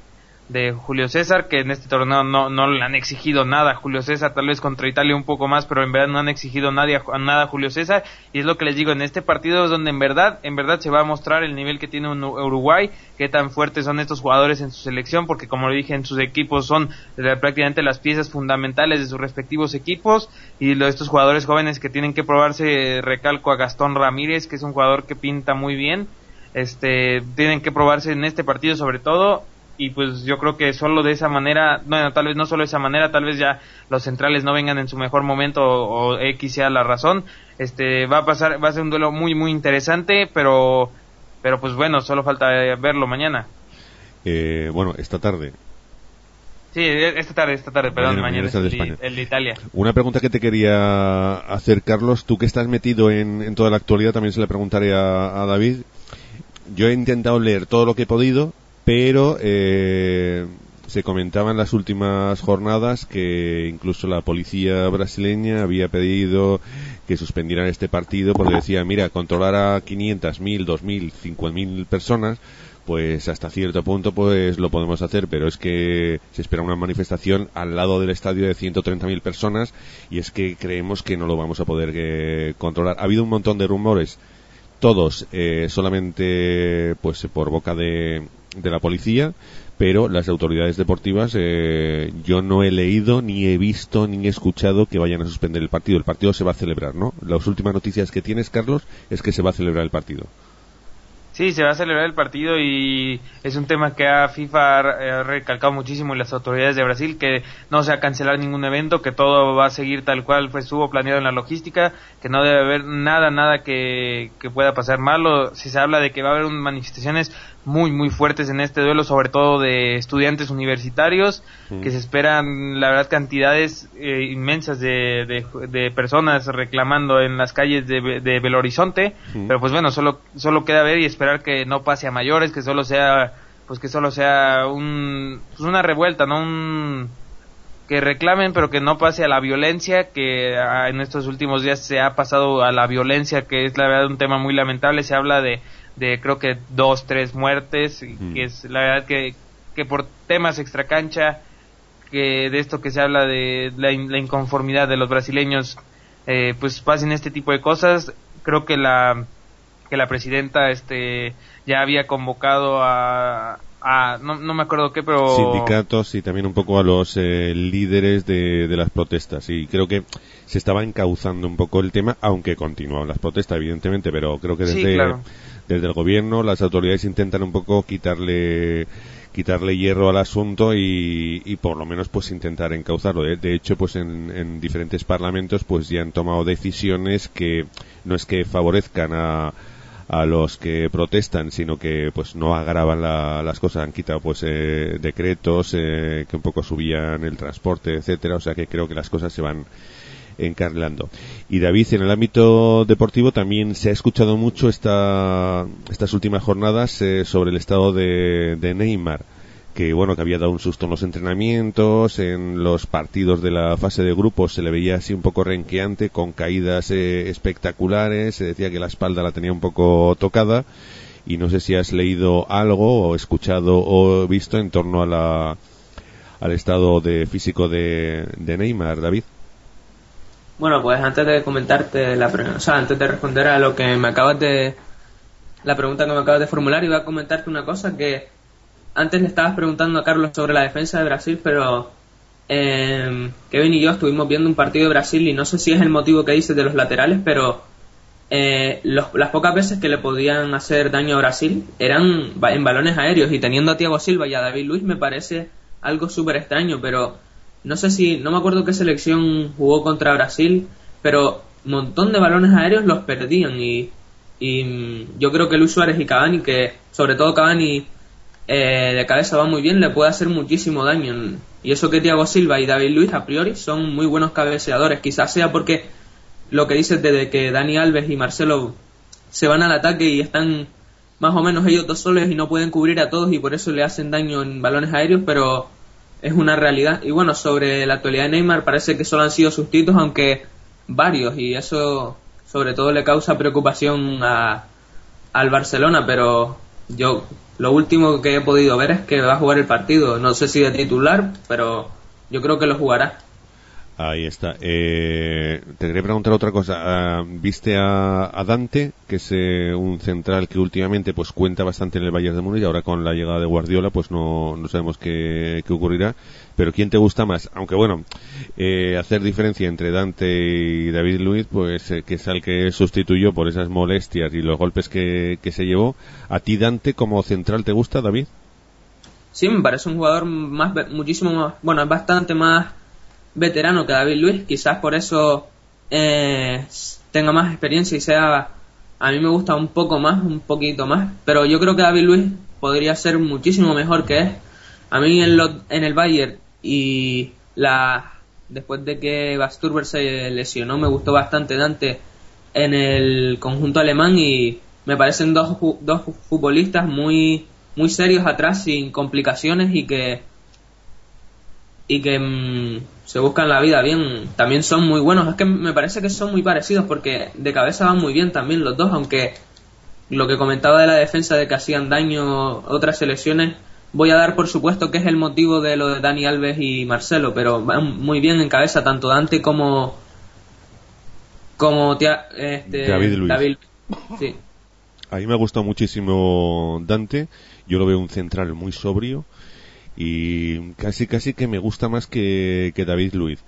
de Julio César, que en este torneo no, no le han exigido nada a Julio César, tal vez contra Italia un poco más, pero en verdad no han exigido nadie nada a Julio César, y es lo que les digo, en este partido es donde en verdad, en verdad se va a mostrar el nivel que tiene un Uruguay, qué tan fuertes son estos jugadores en su selección, porque como lo dije, en sus equipos son eh, prácticamente las piezas fundamentales de sus respectivos equipos, y lo- estos jugadores jóvenes que tienen que probarse, recalco a Gastón Ramírez, que es un jugador que pinta muy bien, este, tienen que probarse en este partido sobre todo, y pues yo creo que solo de esa manera, bueno, tal vez no solo de esa manera, tal vez ya los centrales no vengan en su mejor momento o, o X sea la razón, este va a pasar, va a ser un duelo muy muy interesante, pero pero pues bueno, solo falta verlo mañana. Eh, bueno, esta tarde. Sí, esta tarde, esta tarde, perdón, Mañana- el de el, Italia. Una pregunta que te quería hacer, Carlos. Tú que estás metido en, en toda la actualidad, también se le preguntaré a, a David. Yo he intentado leer todo lo que he podido, pero eh, se comentaba en las últimas jornadas que incluso la policía brasileña había pedido que suspendieran este partido porque decía, mira, controlar a 500, 1000, 2000, 5000 personas, pues hasta cierto punto pues lo podemos hacer, pero es que se espera una manifestación al lado del estadio de 130.000 personas y es que creemos que no lo vamos a poder eh, controlar. Ha habido un montón de rumores, todos eh, solamente pues por boca de, de la policía, pero las autoridades deportivas eh, yo no he leído ni he visto ni he escuchado que vayan a suspender el partido. El partido se va a celebrar, ¿no? Las últimas noticias que tienes, Carlos, es que se va a celebrar el partido. Sí, se va a celebrar el partido y es un tema que a FIFA ha eh, recalcado muchísimo y las autoridades de Brasil que no se va a cancelar ningún evento, que todo va a seguir tal cual fue estuvo planeado en la logística, que no debe haber nada, nada que, que pueda pasar malo. Si se habla de que va a haber un- manifestaciones muy, muy fuertes en este duelo, sobre todo de estudiantes universitarios, Mm. que se esperan, la verdad, cantidades eh, inmensas de, de, de personas reclamando en las calles de, de Belo Horizonte, Mm. pero pues bueno, solo, solo queda ver y esperar que no pase a mayores, que solo sea, pues que solo sea un, pues una revuelta, no un, que reclamen, pero que no pase a la violencia, que ah, en estos últimos días se ha pasado a la violencia, que es la verdad un tema muy lamentable. Se habla de, de creo que dos, tres muertes, y Mm. que es la verdad que, que por temas extracancha, que de esto que se habla de la, in- la inconformidad de los brasileños, eh, pues pasen este tipo de cosas. Creo que la que la presidenta este ya había convocado a, a no, no me acuerdo qué, pero sindicatos y también un poco a los eh, líderes de, de las protestas. Y creo que se estaba encauzando un poco el tema, aunque continuaban las protestas, evidentemente, pero creo que Sí, desde, claro. desde el gobierno las autoridades intentan un poco quitarle quitarle hierro al asunto y, y por lo menos pues intentar encauzarlo. De, de hecho, pues en, en diferentes parlamentos pues ya han tomado decisiones que no es que favorezcan a a los que protestan, sino que pues no agravan la- las cosas, han quitado pues eh, decretos eh, que un poco subían el transporte, etcétera, o sea que creo que las cosas se van encarrilando. Y David, en el ámbito deportivo también se ha escuchado mucho esta, estas últimas jornadas eh, sobre el estado de, de Neymar que bueno que había dado un susto en los entrenamientos, en los partidos de la fase de grupos se le veía así un poco renqueante, con caídas eh, espectaculares, se decía que la espalda la tenía un poco tocada y no sé si has leído algo o escuchado o visto en torno a la al estado de físico de, de Neymar, David. Bueno, pues antes de comentarte la o sea, antes de responder a lo que me acabas de la pregunta que me acabas de formular, iba a comentarte una cosa que antes le estabas preguntando a Carlos sobre la defensa de Brasil, pero eh, Kevin y yo estuvimos viendo un partido de Brasil y no sé si es el motivo que dices de los laterales, pero eh, los- las pocas veces que le podían hacer daño a Brasil eran en balones aéreos y teniendo a Thiago Silva y a David Luis me parece algo súper extraño, pero no sé si, no me acuerdo qué selección jugó contra Brasil, pero un montón de balones aéreos los perdían y, y mm, yo creo que Luis Suárez y Cavani, que sobre todo Cavani eh, de cabeza va muy bien, le puede hacer muchísimo daño. Y eso que Thiago Silva y David Luis a priori son muy buenos cabeceadores, quizás sea porque lo que dices de que Dani Alves y Marcelo se van al ataque y están más o menos ellos dos solos y no pueden cubrir a todos y por eso le hacen daño en balones aéreos, pero es una realidad. Y bueno, sobre la actualidad de Neymar parece que solo han sido sustitutos, aunque varios, y eso sobre todo le causa preocupación a, al Barcelona, pero yo lo último que he podido ver es que va a jugar el partido, no sé si de titular, pero yo creo que lo jugará. Ahí está. Eh, te quería preguntar otra cosa. Ah, ¿Viste a, a Dante, que es eh, un central que últimamente pues cuenta bastante en el Bayern de Múnich? Ahora con la llegada de Guardiola pues no, no sabemos qué, qué ocurrirá. Pero ¿quién te gusta más? Aunque bueno, eh, hacer diferencia entre Dante y David Luiz, pues eh, que es al que sustituyó por esas molestias y los golpes que, que se llevó. ¿A ti Dante como central te gusta, David? Sí, me parece un jugador más, muchísimo más, bueno, es bastante más veterano que David Luis, quizás por eso eh, tenga más experiencia y sea, a mí me gusta un poco más, un poquito más, pero yo creo que David Luis podría ser muchísimo mejor que él. A mí en, lo- en el Bayern y la después de que Basturber se lesionó me gustó bastante Dante en el conjunto alemán y me parecen dos, dos futbolistas muy muy serios atrás sin complicaciones y que y que mm, se buscan la vida bien también son muy buenos es que me parece que son muy parecidos porque de cabeza van muy bien también los dos aunque lo que comentaba de la defensa de que hacían daño otras selecciones voy a dar por supuesto que es el motivo de lo de Dani Alves y Marcelo pero van muy bien en cabeza tanto Dante como como Tia- este, David Luiz. sí A mí me ha gustado muchísimo Dante. Yo lo veo un central muy sobrio y casi casi que me gusta más que, que David Luiz.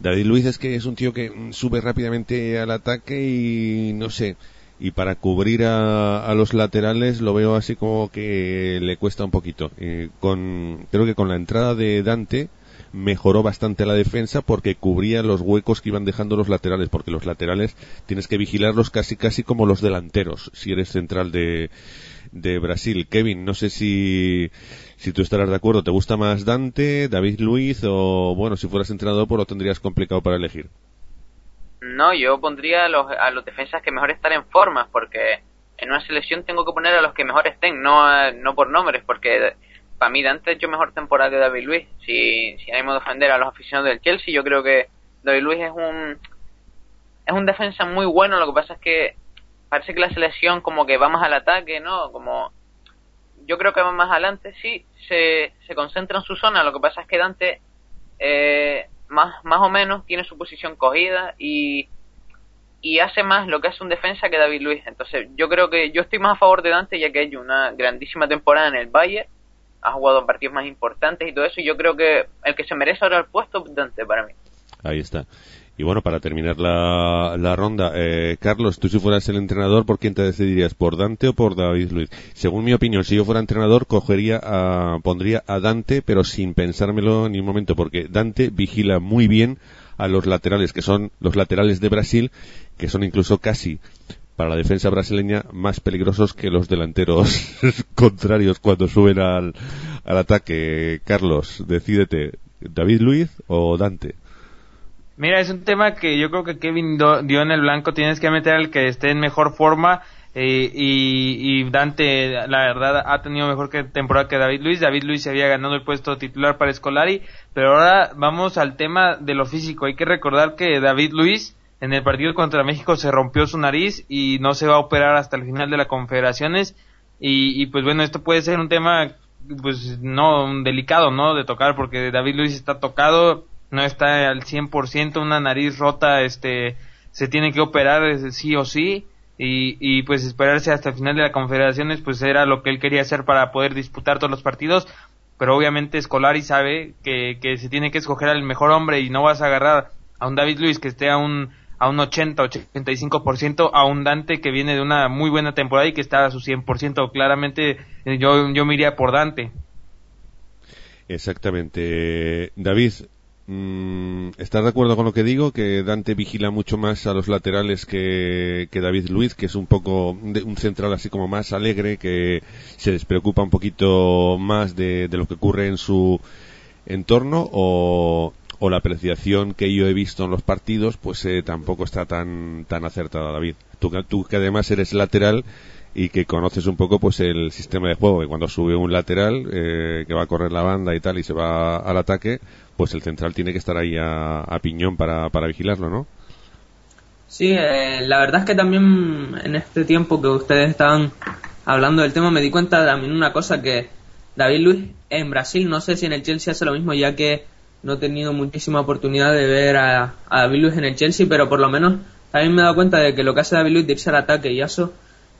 David Luiz es que es un tío que mm, sube rápidamente al ataque y no sé. Y para cubrir a, a los laterales lo veo así como que le cuesta un poquito. Eh, con, creo que con la entrada de Dante mejoró bastante la defensa porque cubría los huecos que iban dejando los laterales, porque los laterales tienes que vigilarlos casi casi como los delanteros, si eres central de, de Brasil. Kevin, no sé si, si tú estarás de acuerdo, ¿te gusta más Dante, David Luiz o, bueno, si fueras entrenador pues lo tendrías complicado para elegir? No, yo pondría a los, a los defensas que mejor están en forma, porque en una selección tengo que poner a los que mejor estén, no, no por nombres, porque para mí Dante ha hecho mejor temporada que David Luis. Si, si ánimo de ofender a los aficionados del Chelsea, yo creo que David Luis es un es un defensa muy bueno, lo que pasa es que parece que la selección como que va más al ataque, ¿no? Como yo creo que va más adelante, sí, se, se concentra en su zona, lo que pasa es que Dante eh, más, más o menos tiene su posición cogida y, y hace más lo que hace un defensa que David Luis. Entonces yo creo que yo estoy más a favor de Dante ya que ha hecho una grandísima temporada en el Bayern, ha jugado partidos más importantes y todo eso y yo creo que el que se merece ahora el puesto es Dante para mí. Ahí está. Y bueno, para terminar la, la ronda, eh, Carlos, tú si fueras el entrenador, ¿por quién te decidirías? ¿Por Dante o por David Luiz? Según mi opinión, si yo fuera entrenador, cogería a, pondría a Dante, pero sin pensármelo ni un momento, porque Dante vigila muy bien a los laterales, que son los laterales de Brasil, que son incluso casi para la defensa brasileña más peligrosos que los delanteros contrarios cuando suben al, al ataque. Carlos, decídete, ¿David Luiz o Dante? Mira, es un tema que yo creo que Kevin dio en el blanco. Tienes que meter al que esté en mejor forma. eh, y, y Dante, la verdad, ha tenido mejor que temporada que David Luis. David Luis se había ganado el puesto titular para Escolari. Pero ahora vamos al tema de lo físico. Hay que recordar que David Luis en el partido contra México se rompió su nariz y no se va a operar hasta el final de la Confederaciones. Y, y pues bueno, esto puede ser un tema pues no delicado, ¿no? De tocar porque David Luis está tocado, no está al 100%, una nariz rota, este se tiene que operar eh, sí o sí y, y pues esperarse hasta el final de la Confederaciones pues era lo que él quería hacer para poder disputar todos los partidos, pero obviamente Scolari sabe que, que se tiene que escoger al mejor hombre y no vas a agarrar a un David Luis que esté a un a un 80, 85%, a un Dante que viene de una muy buena temporada y que está a su 100%. Claramente eh, yo, yo me por Dante. Exactamente. David, ¿estás de acuerdo con lo que digo? Que Dante vigila mucho más a los laterales que, David Luiz, que es un poco un central así como más alegre, que se despreocupa un poquito más de, lo que ocurre en su entorno o, la apreciación que yo he visto en los partidos pues eh, tampoco está tan tan acertada David tú que además eres lateral y que conoces un poco pues el sistema de juego que cuando sube un lateral eh, que va a correr la banda y tal y se va al ataque pues el central tiene que estar ahí a, piñón para, para vigilarlo ¿no? Sí, eh, la verdad es que también en este tiempo que ustedes estaban hablando del tema me di cuenta también una cosa que David Luis en Brasil, no sé si en el Chelsea hace lo mismo ya que no he tenido muchísima oportunidad de ver a, a David Luis en el Chelsea, pero por lo menos también me he dado cuenta de que lo que hace David Luis de irse al ataque y eso,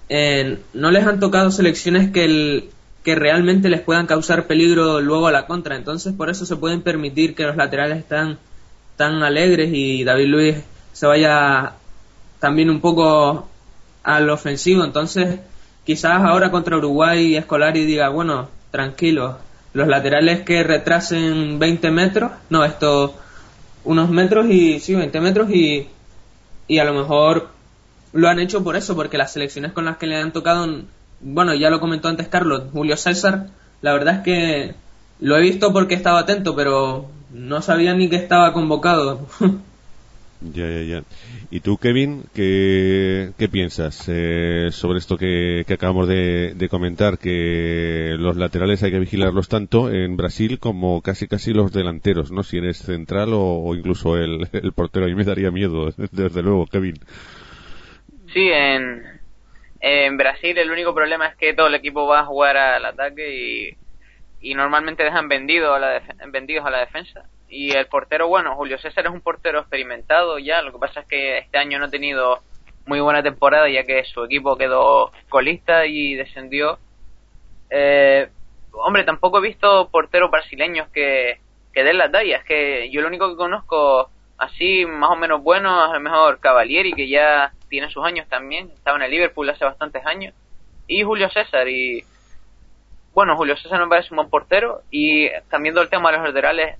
eh, no les han tocado selecciones que, el, que realmente les puedan causar peligro luego a la contra, entonces por eso se pueden permitir que los laterales están tan alegres y David Luis se vaya también un poco al ofensivo. Entonces, quizás ahora contra Uruguay Escolari diga, bueno, tranquilo, los laterales que retrasen 20 metros, no, esto, unos metros y, sí, 20 metros y, y a lo mejor lo han hecho por eso, porque las selecciones con las que le han tocado, bueno, ya lo comentó antes Carlos, Julio César, la verdad es que lo he visto porque estaba atento, pero no sabía ni que estaba convocado. Ya, ya, ya. ¿Y tú, Kevin, qué, qué piensas eh, sobre esto que, que acabamos de, de comentar? Que los laterales hay que vigilarlos tanto en Brasil como casi casi los delanteros, ¿no? Si eres central o, o incluso el, el portero. A mí me daría miedo, desde luego, Kevin. Sí, en, en Brasil el único problema es que todo el equipo va a jugar al ataque y, y normalmente dejan vendido a la vendidos a la defensa. Y el portero, bueno, Julio César es un portero experimentado ya, lo que pasa es que este año no ha tenido muy buena temporada ya que su equipo quedó colista y descendió. Eh, hombre, tampoco he visto porteros brasileños que, que den la talla, es que yo lo único que conozco así más o menos bueno es el mejor Cavalieri que ya tiene sus años también, estaba en el Liverpool hace bastantes años, y Julio César y bueno, Julio César me parece un buen portero y cambiando el tema de los laterales,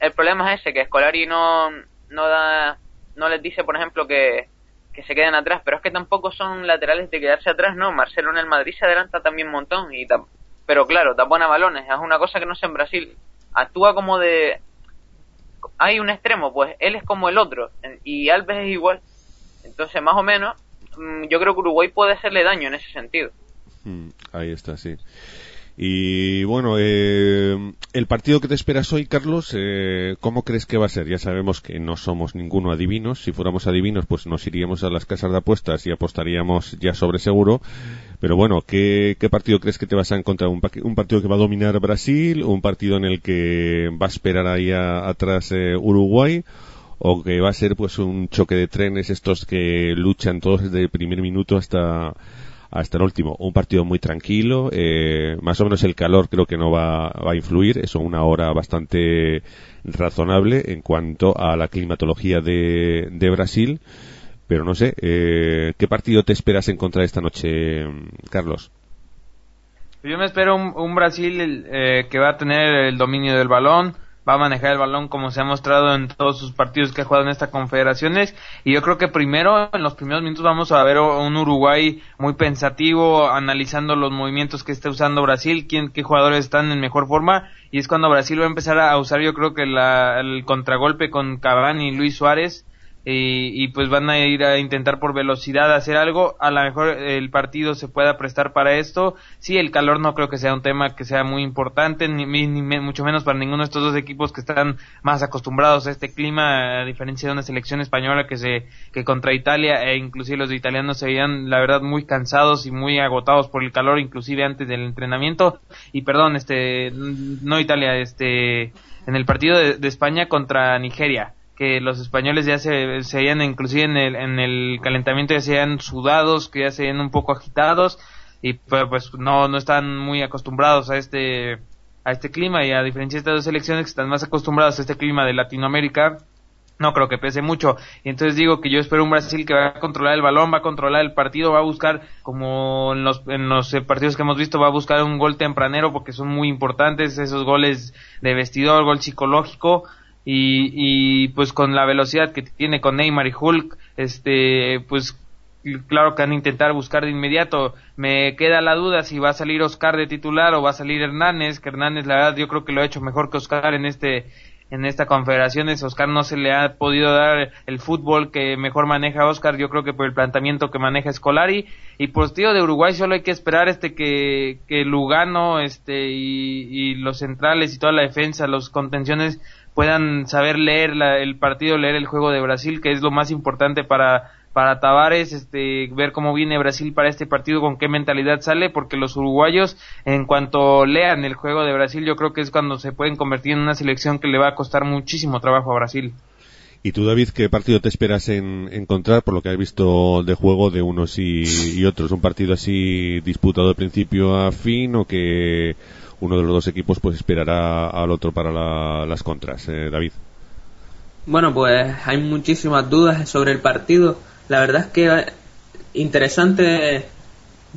el problema es ese, que Scolari no, no da, no les dice por ejemplo que, que se queden atrás, pero es que tampoco son laterales de quedarse atrás, no, Marcelo en el Madrid se adelanta también un montón, y pero claro, tapona balones, es una cosa que no sé en Brasil, actúa como de, hay un extremo, pues él es como el otro, y Alves es igual, entonces más o menos, mm, yo creo que Uruguay puede hacerle daño en ese sentido. Mm, ahí está, sí. Y bueno, eh, el partido que te esperas hoy, Carlos, eh, ¿cómo crees que va a ser? Ya sabemos que no somos ninguno adivinos. Si fuéramos adivinos, pues nos iríamos a las casas de apuestas y apostaríamos ya sobre seguro. Pero bueno, ¿qué, partido crees que te vas a encontrar? ¿Un, un partido que va a dominar Brasil? ¿Un partido en el que va a esperar ahí a- atrás eh, Uruguay? ¿O que va a ser pues un choque de trenes estos que luchan todos desde el primer minuto hasta hasta el último. Un partido muy tranquilo, eh, más o menos el calor creo que no va, va a influir, eso una hora bastante razonable en cuanto a la climatología de, de Brasil, pero no sé, eh, ¿qué partido te esperas encontrar esta noche, Carlos? Yo me espero un, un Brasil eh, que va a tener el dominio del balón, va a manejar el balón como se ha mostrado en todos sus partidos que ha jugado en estas confederaciones y yo creo que primero en los primeros minutos vamos a ver un Uruguay muy pensativo analizando los movimientos que está usando Brasil quién qué jugadores están en mejor forma y es cuando Brasil va a empezar a usar yo creo que el contragolpe con Cavani y Luis Suárez y, pues van a ir a intentar por velocidad hacer algo. A lo mejor el partido se pueda prestar para esto. Sí, el calor no creo que sea un tema que sea muy importante, ni, mucho menos para ninguno de estos dos equipos que están más acostumbrados a este clima, a diferencia de una selección española que se que contra Italia e inclusive los italianos se veían la verdad muy cansados y muy agotados por el calor, inclusive antes del entrenamiento. Y perdón, este no Italia, este en el partido de España contra Nigeria que los españoles ya se, se veían inclusive en el, en el calentamiento ya se veían sudados, que ya se veían un poco agitados y pues, no, no están muy acostumbrados a este a este clima y a diferencia de estas dos selecciones que están más acostumbrados a este clima de Latinoamérica no creo que pese mucho. Y entonces digo que yo espero un Brasil que va a controlar el balón, va a controlar el partido, va a buscar, como en los, en los partidos que hemos visto, va a buscar un gol tempranero porque son muy importantes esos goles de vestidor, gol psicológico y, y pues con la velocidad que tiene con Neymar y Hulk, este, pues claro que van a intentar buscar de inmediato. Me queda la duda si va a salir Oscar de titular o va a salir Hernández, que Hernández la verdad yo creo que lo ha hecho mejor que Oscar en este en esta confederación. Oscar no se le ha podido dar el fútbol que mejor maneja Oscar, yo creo que por el planteamiento que maneja Escolari y por tío de Uruguay solo hay que esperar este que, que Lugano este y, y los centrales y toda la defensa, los contenciones puedan saber leer el partido, leer el juego de Brasil, que es lo más importante para para Tavares, este, ver cómo viene Brasil para este partido, con qué mentalidad sale, porque los uruguayos, en cuanto lean el juego de Brasil, yo creo que es cuando se pueden convertir en una selección que le va a costar muchísimo trabajo a Brasil. ¿Y tú, David, qué partido te esperas en encontrar, por lo que has visto de juego de unos y, y otros? ¿Un partido así disputado de principio a fin o que uno de los dos equipos pues esperará al otro para las contras, eh, David. Bueno, pues hay muchísimas dudas sobre el partido. La verdad es que interesante,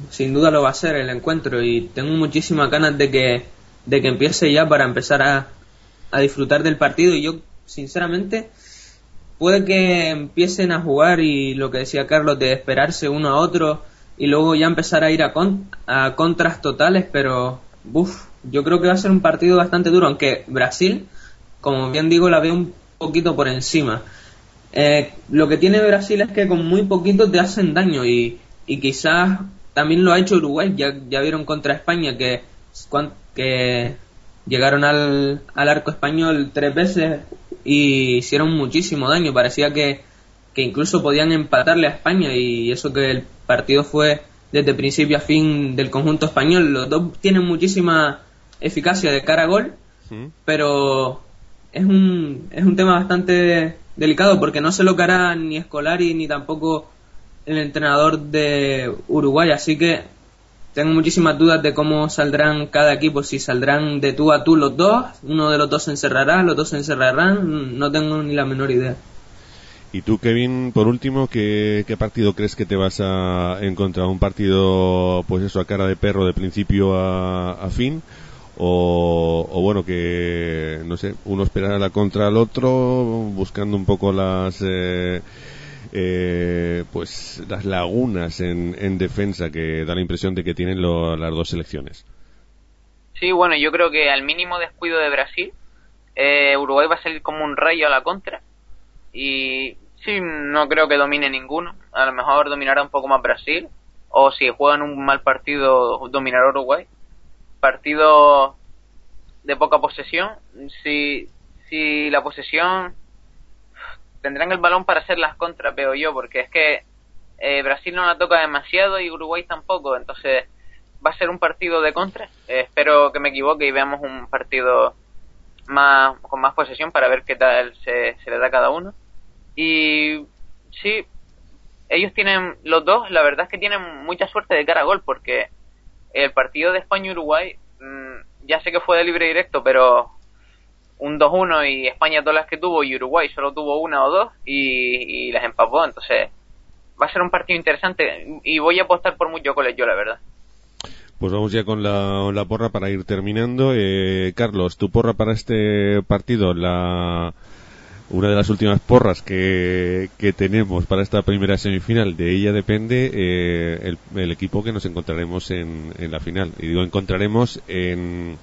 sin duda lo va a ser el encuentro y tengo muchísimas ganas de que, de que empiece ya para empezar a, a disfrutar del partido y yo, sinceramente, puede que empiecen a jugar y lo que decía Carlos de esperarse uno a otro y luego ya empezar a ir a, a contras totales, pero Buf, yo creo que va a ser un partido bastante duro, aunque Brasil, como bien digo, la veo un poquito por encima. Eh, lo que tiene Brasil es que con muy poquito te hacen daño y, y quizás también lo ha hecho Uruguay, ya, ya vieron contra España que, que llegaron al, al arco español tres veces y hicieron muchísimo daño, parecía que, que incluso podían empatarle a España y eso que el partido fue desde principio a fin del conjunto español. Los dos tienen muchísima eficacia de cara a gol, pero es un, es un tema bastante delicado porque no se lo hará ni Escolari ni tampoco el entrenador de Uruguay, así que tengo muchísimas dudas de cómo saldrán cada equipo, si saldrán de tú a tú los dos, uno de los dos se encerrará, los dos se encerrarán, no tengo ni la menor idea. Y tú, Kevin, por último, ¿qué, partido crees que te vas a encontrar? ¿Un partido, pues eso, a cara de perro de principio a, fin? O, bueno, que, no sé, uno esperará la contra al otro, buscando un poco las, eh, eh, pues, las lagunas en, defensa que da la impresión de que tienen las dos selecciones. Sí, bueno, yo creo que al mínimo descuido de Brasil, eh, Uruguay va a salir como un rayo a la contra y Sí, no creo que domine ninguno. A lo mejor dominará un poco más Brasil. O si juegan un mal partido, dominará Uruguay. Partido de poca posesión. Si, si la posesión tendrán el balón para hacer las contras, veo yo, porque es que eh, Brasil no la toca demasiado y Uruguay tampoco. Entonces va a ser un partido de contra. Eh, espero que me equivoque y veamos un partido más con más posesión para ver qué tal se, se le da a cada uno. Y sí, ellos tienen, los dos, la verdad es que tienen mucha suerte de cara a gol, porque el partido de España-Uruguay, mm, ya sé que fue de libre directo, pero un 2-1 y España todas las que tuvo y Uruguay solo tuvo una o dos y, las empapó, entonces va a ser un partido interesante y voy a apostar por mucho goles yo, la verdad. Pues vamos ya con la, la porra para ir terminando. Eh, Carlos, tu porra para este partido, la una de las últimas porras que, tenemos para esta primera semifinal, de ella depende eh, el, el equipo que nos encontraremos en, en la final. Y digo encontraremos en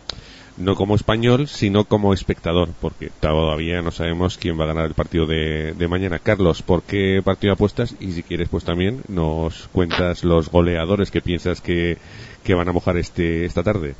no como español, sino como espectador, porque todavía no sabemos quién va a ganar el partido de, de mañana. Carlos, ¿por qué partido apuestas? Y si quieres, pues también nos cuentas los goleadores que piensas que, que van a mojar este, esta tarde.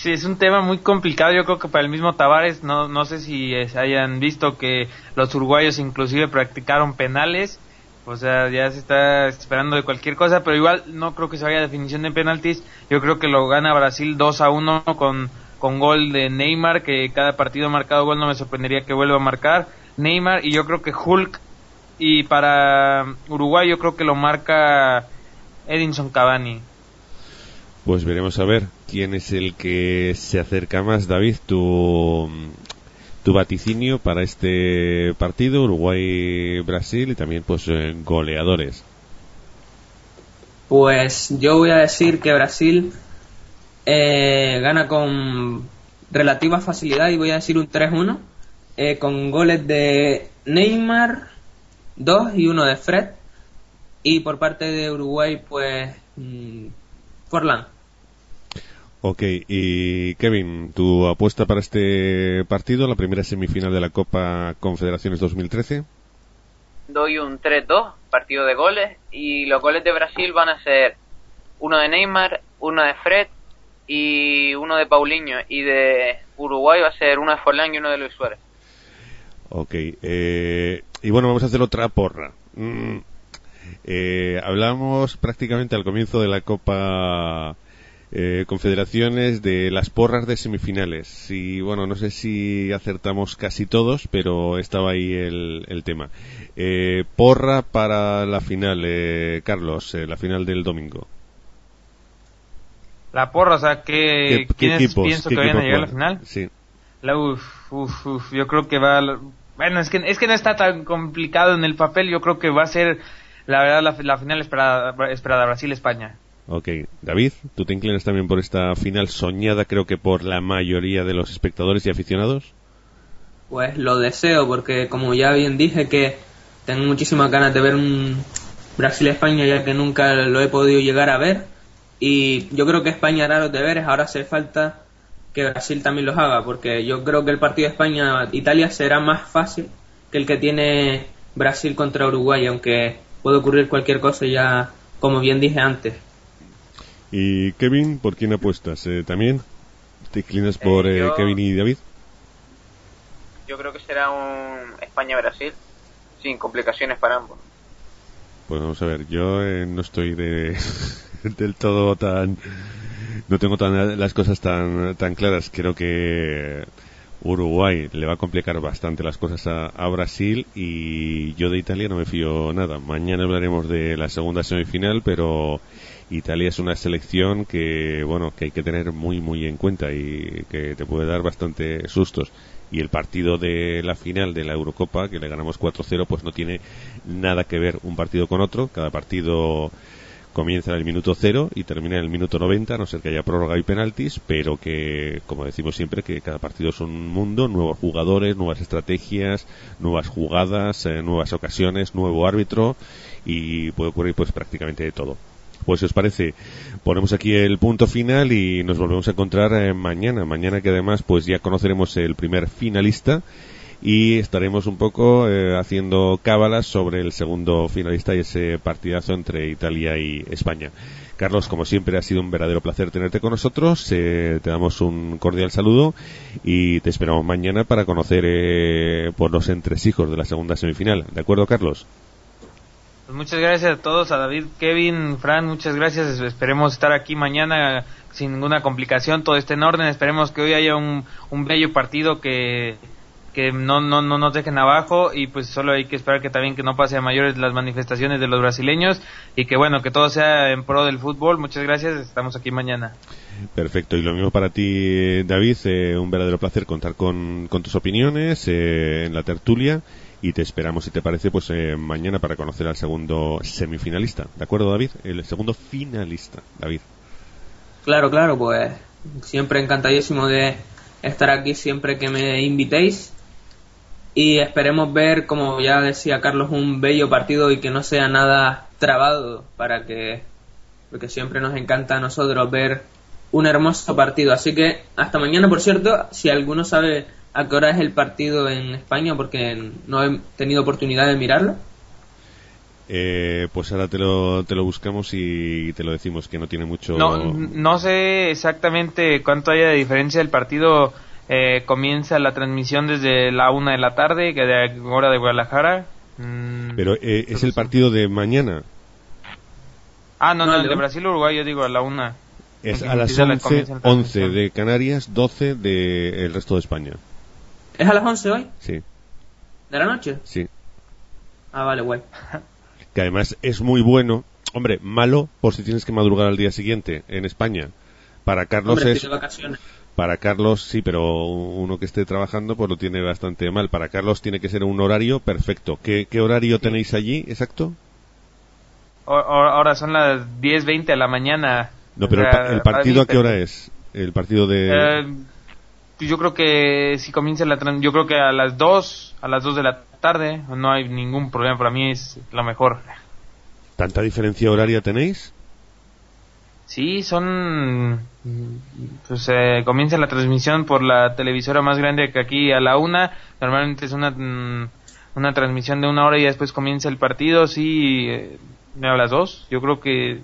Sí, es un tema muy complicado. Yo creo que para el mismo Tavares, no, no sé si hayan visto que los uruguayos inclusive practicaron penales. O sea, ya se está esperando de cualquier cosa, pero igual no creo que se vaya definición de penaltis. Yo creo que lo gana Brasil 2 a 1 con, con gol de Neymar, que cada partido marcado gol, no me sorprendería que vuelva a marcar. Neymar, y yo creo que Hulk. Y para Uruguay, yo creo que lo marca Edinson Cavani. Pues veremos a ver quién es el que se acerca más. David, tu, tu vaticinio para este partido, Uruguay-Brasil y también pues goleadores. Pues yo voy a decir que Brasil eh, gana con relativa facilidad y voy a decir un 3-1 eh, con goles de Neymar, dos y uno de Fred. Y por parte de Uruguay, pues mm. Ok, y Kevin, tu apuesta para este partido, la primera semifinal de la Copa Confederaciones 2013. Doy un 3-2, partido de goles, y los goles de Brasil van a ser uno de Neymar, uno de Fred y uno de Paulinho, y de Uruguay va a ser uno de Forlán y uno de Luis Suárez. Ok, eh, y bueno, vamos a hacer otra porra. Mm, eh, hablamos prácticamente al comienzo de la Copa eh, Confederaciones de las porras de semifinales. Y bueno, no sé si acertamos casi todos, pero estaba ahí el, el tema. Eh, porra para la final, eh, Carlos, eh, la final del domingo. La porra, o sea, que ¿Qué- qué ¿quiénes equipos- pienso qué que vayan a llegar a la final? Sí. La, uf, uf, uf, yo creo que va a... Bueno, es que, es que no está tan complicado en el papel, yo creo que va a ser, la verdad, la, la final esperada, esperada Brasil-España. Ok, David, ¿tú te inclinas también por esta final soñada, creo que por la mayoría de los espectadores y aficionados? Pues lo deseo porque como ya bien dije que tengo muchísimas ganas de ver un Brasil-España ya que nunca lo he podido llegar a ver y yo creo que España hará los deberes, ahora hace falta que Brasil también los haga porque yo creo que el partido de España-Italia será más fácil que el que tiene Brasil contra Uruguay aunque puede ocurrir cualquier cosa ya como bien dije antes. Y Kevin, ¿por quién apuestas? Eh, ¿También? ¿Te inclinas por Eh, eh, yo- Kevin y David? Yo creo que será un España-Brasil, sin complicaciones para ambos. Pues vamos a ver, yo eh, no estoy de, del todo tan... No tengo tan, las cosas tan, tan claras. Creo que Uruguay le va a complicar bastante las cosas a, a Brasil y yo de Italia no me fío nada. Mañana hablaremos de la segunda semifinal, pero Italia es una selección que, bueno, que hay que tener muy, muy en cuenta y que te puede dar bastante sustos. Y el partido de la final de la Eurocopa, que le ganamos 4-0, pues no tiene nada que ver un partido con otro. Cada partido comienza en el minuto cero y termina en el minuto 90, a no ser que haya prórroga y penaltis, pero que, como decimos siempre, que cada partido es un mundo, nuevos jugadores, nuevas estrategias, nuevas jugadas, eh, nuevas ocasiones, nuevo árbitro y puede ocurrir pues prácticamente de todo. Pues si os parece, ponemos aquí el punto final y nos volvemos a encontrar eh, mañana. Mañana que además pues ya conoceremos el primer finalista y estaremos un poco eh, haciendo cábalas sobre el segundo finalista y ese partidazo entre Italia y España. Carlos, como siempre, ha sido un verdadero placer tenerte con nosotros. Eh, te damos un cordial saludo y te esperamos mañana para conocer eh, por los entresijos de la segunda semifinal. ¿De acuerdo, Carlos? Pues muchas gracias a todos, a David, Kevin, Fran, muchas gracias. Esperemos estar aquí mañana sin ninguna complicación, todo esté en orden. Esperemos que hoy haya un, bello partido que, que no, no, no nos dejen abajo y pues solo hay que esperar que también que no pase a mayores las manifestaciones de los brasileños y que bueno, que todo sea en pro del fútbol. Muchas gracias, estamos aquí mañana. Perfecto, y lo mismo para ti, David. eh, un verdadero placer contar con, con tus opiniones eh, en la tertulia y te esperamos, si te parece, pues eh, mañana para conocer al segundo semifinalista. ¿De acuerdo, David? El segundo finalista, David. Claro, claro, pues siempre encantadísimo de estar aquí siempre que me invitéis y esperemos ver, como ya decía Carlos, un bello partido y que no sea nada trabado para que, porque siempre nos encanta a nosotros ver un hermoso partido. Así que hasta mañana, por cierto, si alguno sabe a qué hora es el partido en España, porque no he tenido oportunidad de mirarlo. Eh, pues ahora te lo, te lo buscamos y te lo decimos que no tiene mucho. No, no sé exactamente cuánto haya de diferencia. El partido eh, comienza la transmisión desde la una de la tarde, que de hora de Guadalajara. Mm, Pero eh, es el partido de mañana. Ah, no, No, el de- de Brasil-Uruguay, yo digo a la una. Es a las comienza la- 11, comienza la 11 transmisión. de Canarias, 12 del resto de España. ¿Es a las 11 hoy? Sí, ¿De la noche? sí. Ah, vale, guay. Que además es muy bueno. Hombre, malo por si tienes que madrugar al día siguiente en España. Para Carlos Hombre, es. Para Carlos sí, pero uno que esté trabajando pues lo tiene bastante mal. Para Carlos tiene que ser un horario perfecto. ¿Qué, qué horario tenéis allí exacto? O- Ahora son las 10.20 de la mañana. No, pero O el, pa- partido a qué hora es? El partido de... Eh, yo creo que si comienza la yo creo que a las 2, a las 2 de la tarde, no hay ningún problema, para mí es lo mejor. ¿Tanta diferencia horaria tenéis? Sí, son pues eh, comienza la transmisión por la televisora más grande que aquí a la una, normalmente es una mm, una transmisión de una hora y después comienza el partido, sí, eh, a las 2, yo creo que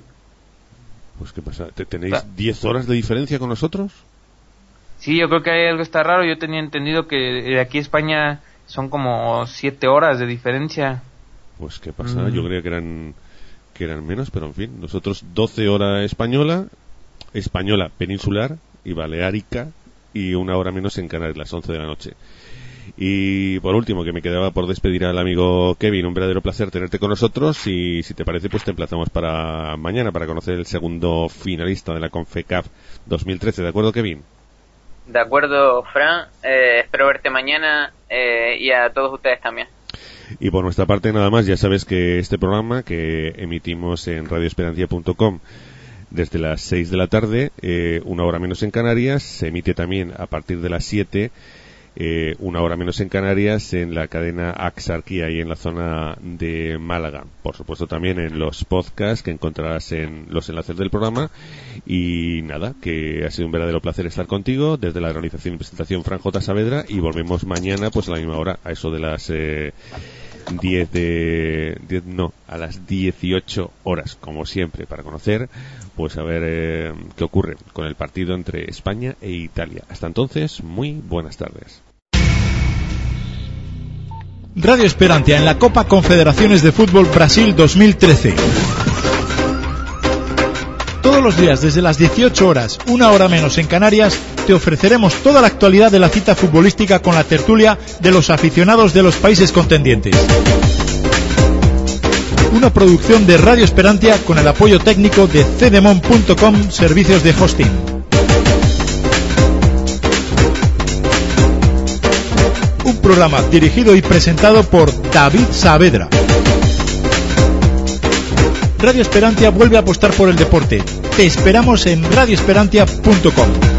Pues qué pasa, ¿Te- ¿tenéis Ah. 10 horas de diferencia con nosotros? Sí, yo creo que hay algo está raro. Yo tenía entendido que de aquí a España son como siete horas de diferencia. Pues qué pasa, Mm. yo creía que eran que eran menos, pero en fin, nosotros 12 hora española, española peninsular y baleárica y una hora menos en Canarias, las 11 de la noche. Y por último, que me quedaba por despedir al amigo Kevin, un verdadero placer tenerte con nosotros y si te parece, pues te emplazamos para mañana para conocer el segundo finalista de la CONFECAF 2013, ¿de acuerdo, Kevin? De acuerdo, Fran. Eh, espero verte mañana eh, y a todos ustedes también. Y por nuestra parte nada más, ya sabes que este programa que emitimos en radioesperancia.com desde las 6 de la tarde, eh, una hora menos en Canarias, se emite también a partir de las 7, eh, una hora menos en Canarias, en la cadena Axarquía y en la zona de Málaga. Por supuesto también en los podcasts que encontrarás en los enlaces del programa. Y nada, que ha sido un verdadero placer estar contigo desde la realización y presentación Fran J. Saavedra y volvemos mañana pues a la misma hora, a eso de las... Eh, 10 de 10, no, a las 18 horas, como siempre, para conocer, pues a ver eh, qué ocurre con el partido entre España e Italia. Hasta entonces, muy buenas tardes. Radio Esperantia en la Copa Confederaciones de Fútbol Brasil 2013. Todos los días desde las 18 horas, una hora menos en Canarias, te ofreceremos toda la actualidad de la cita futbolística con la tertulia de los aficionados de los países contendientes. Una producción de Radio Esperantia con el apoyo técnico de cdemon.com Servicios de Hosting. Un programa dirigido y presentado por David Saavedra. Radio Esperantia vuelve a apostar por el deporte. Te esperamos en radioesperantia.com.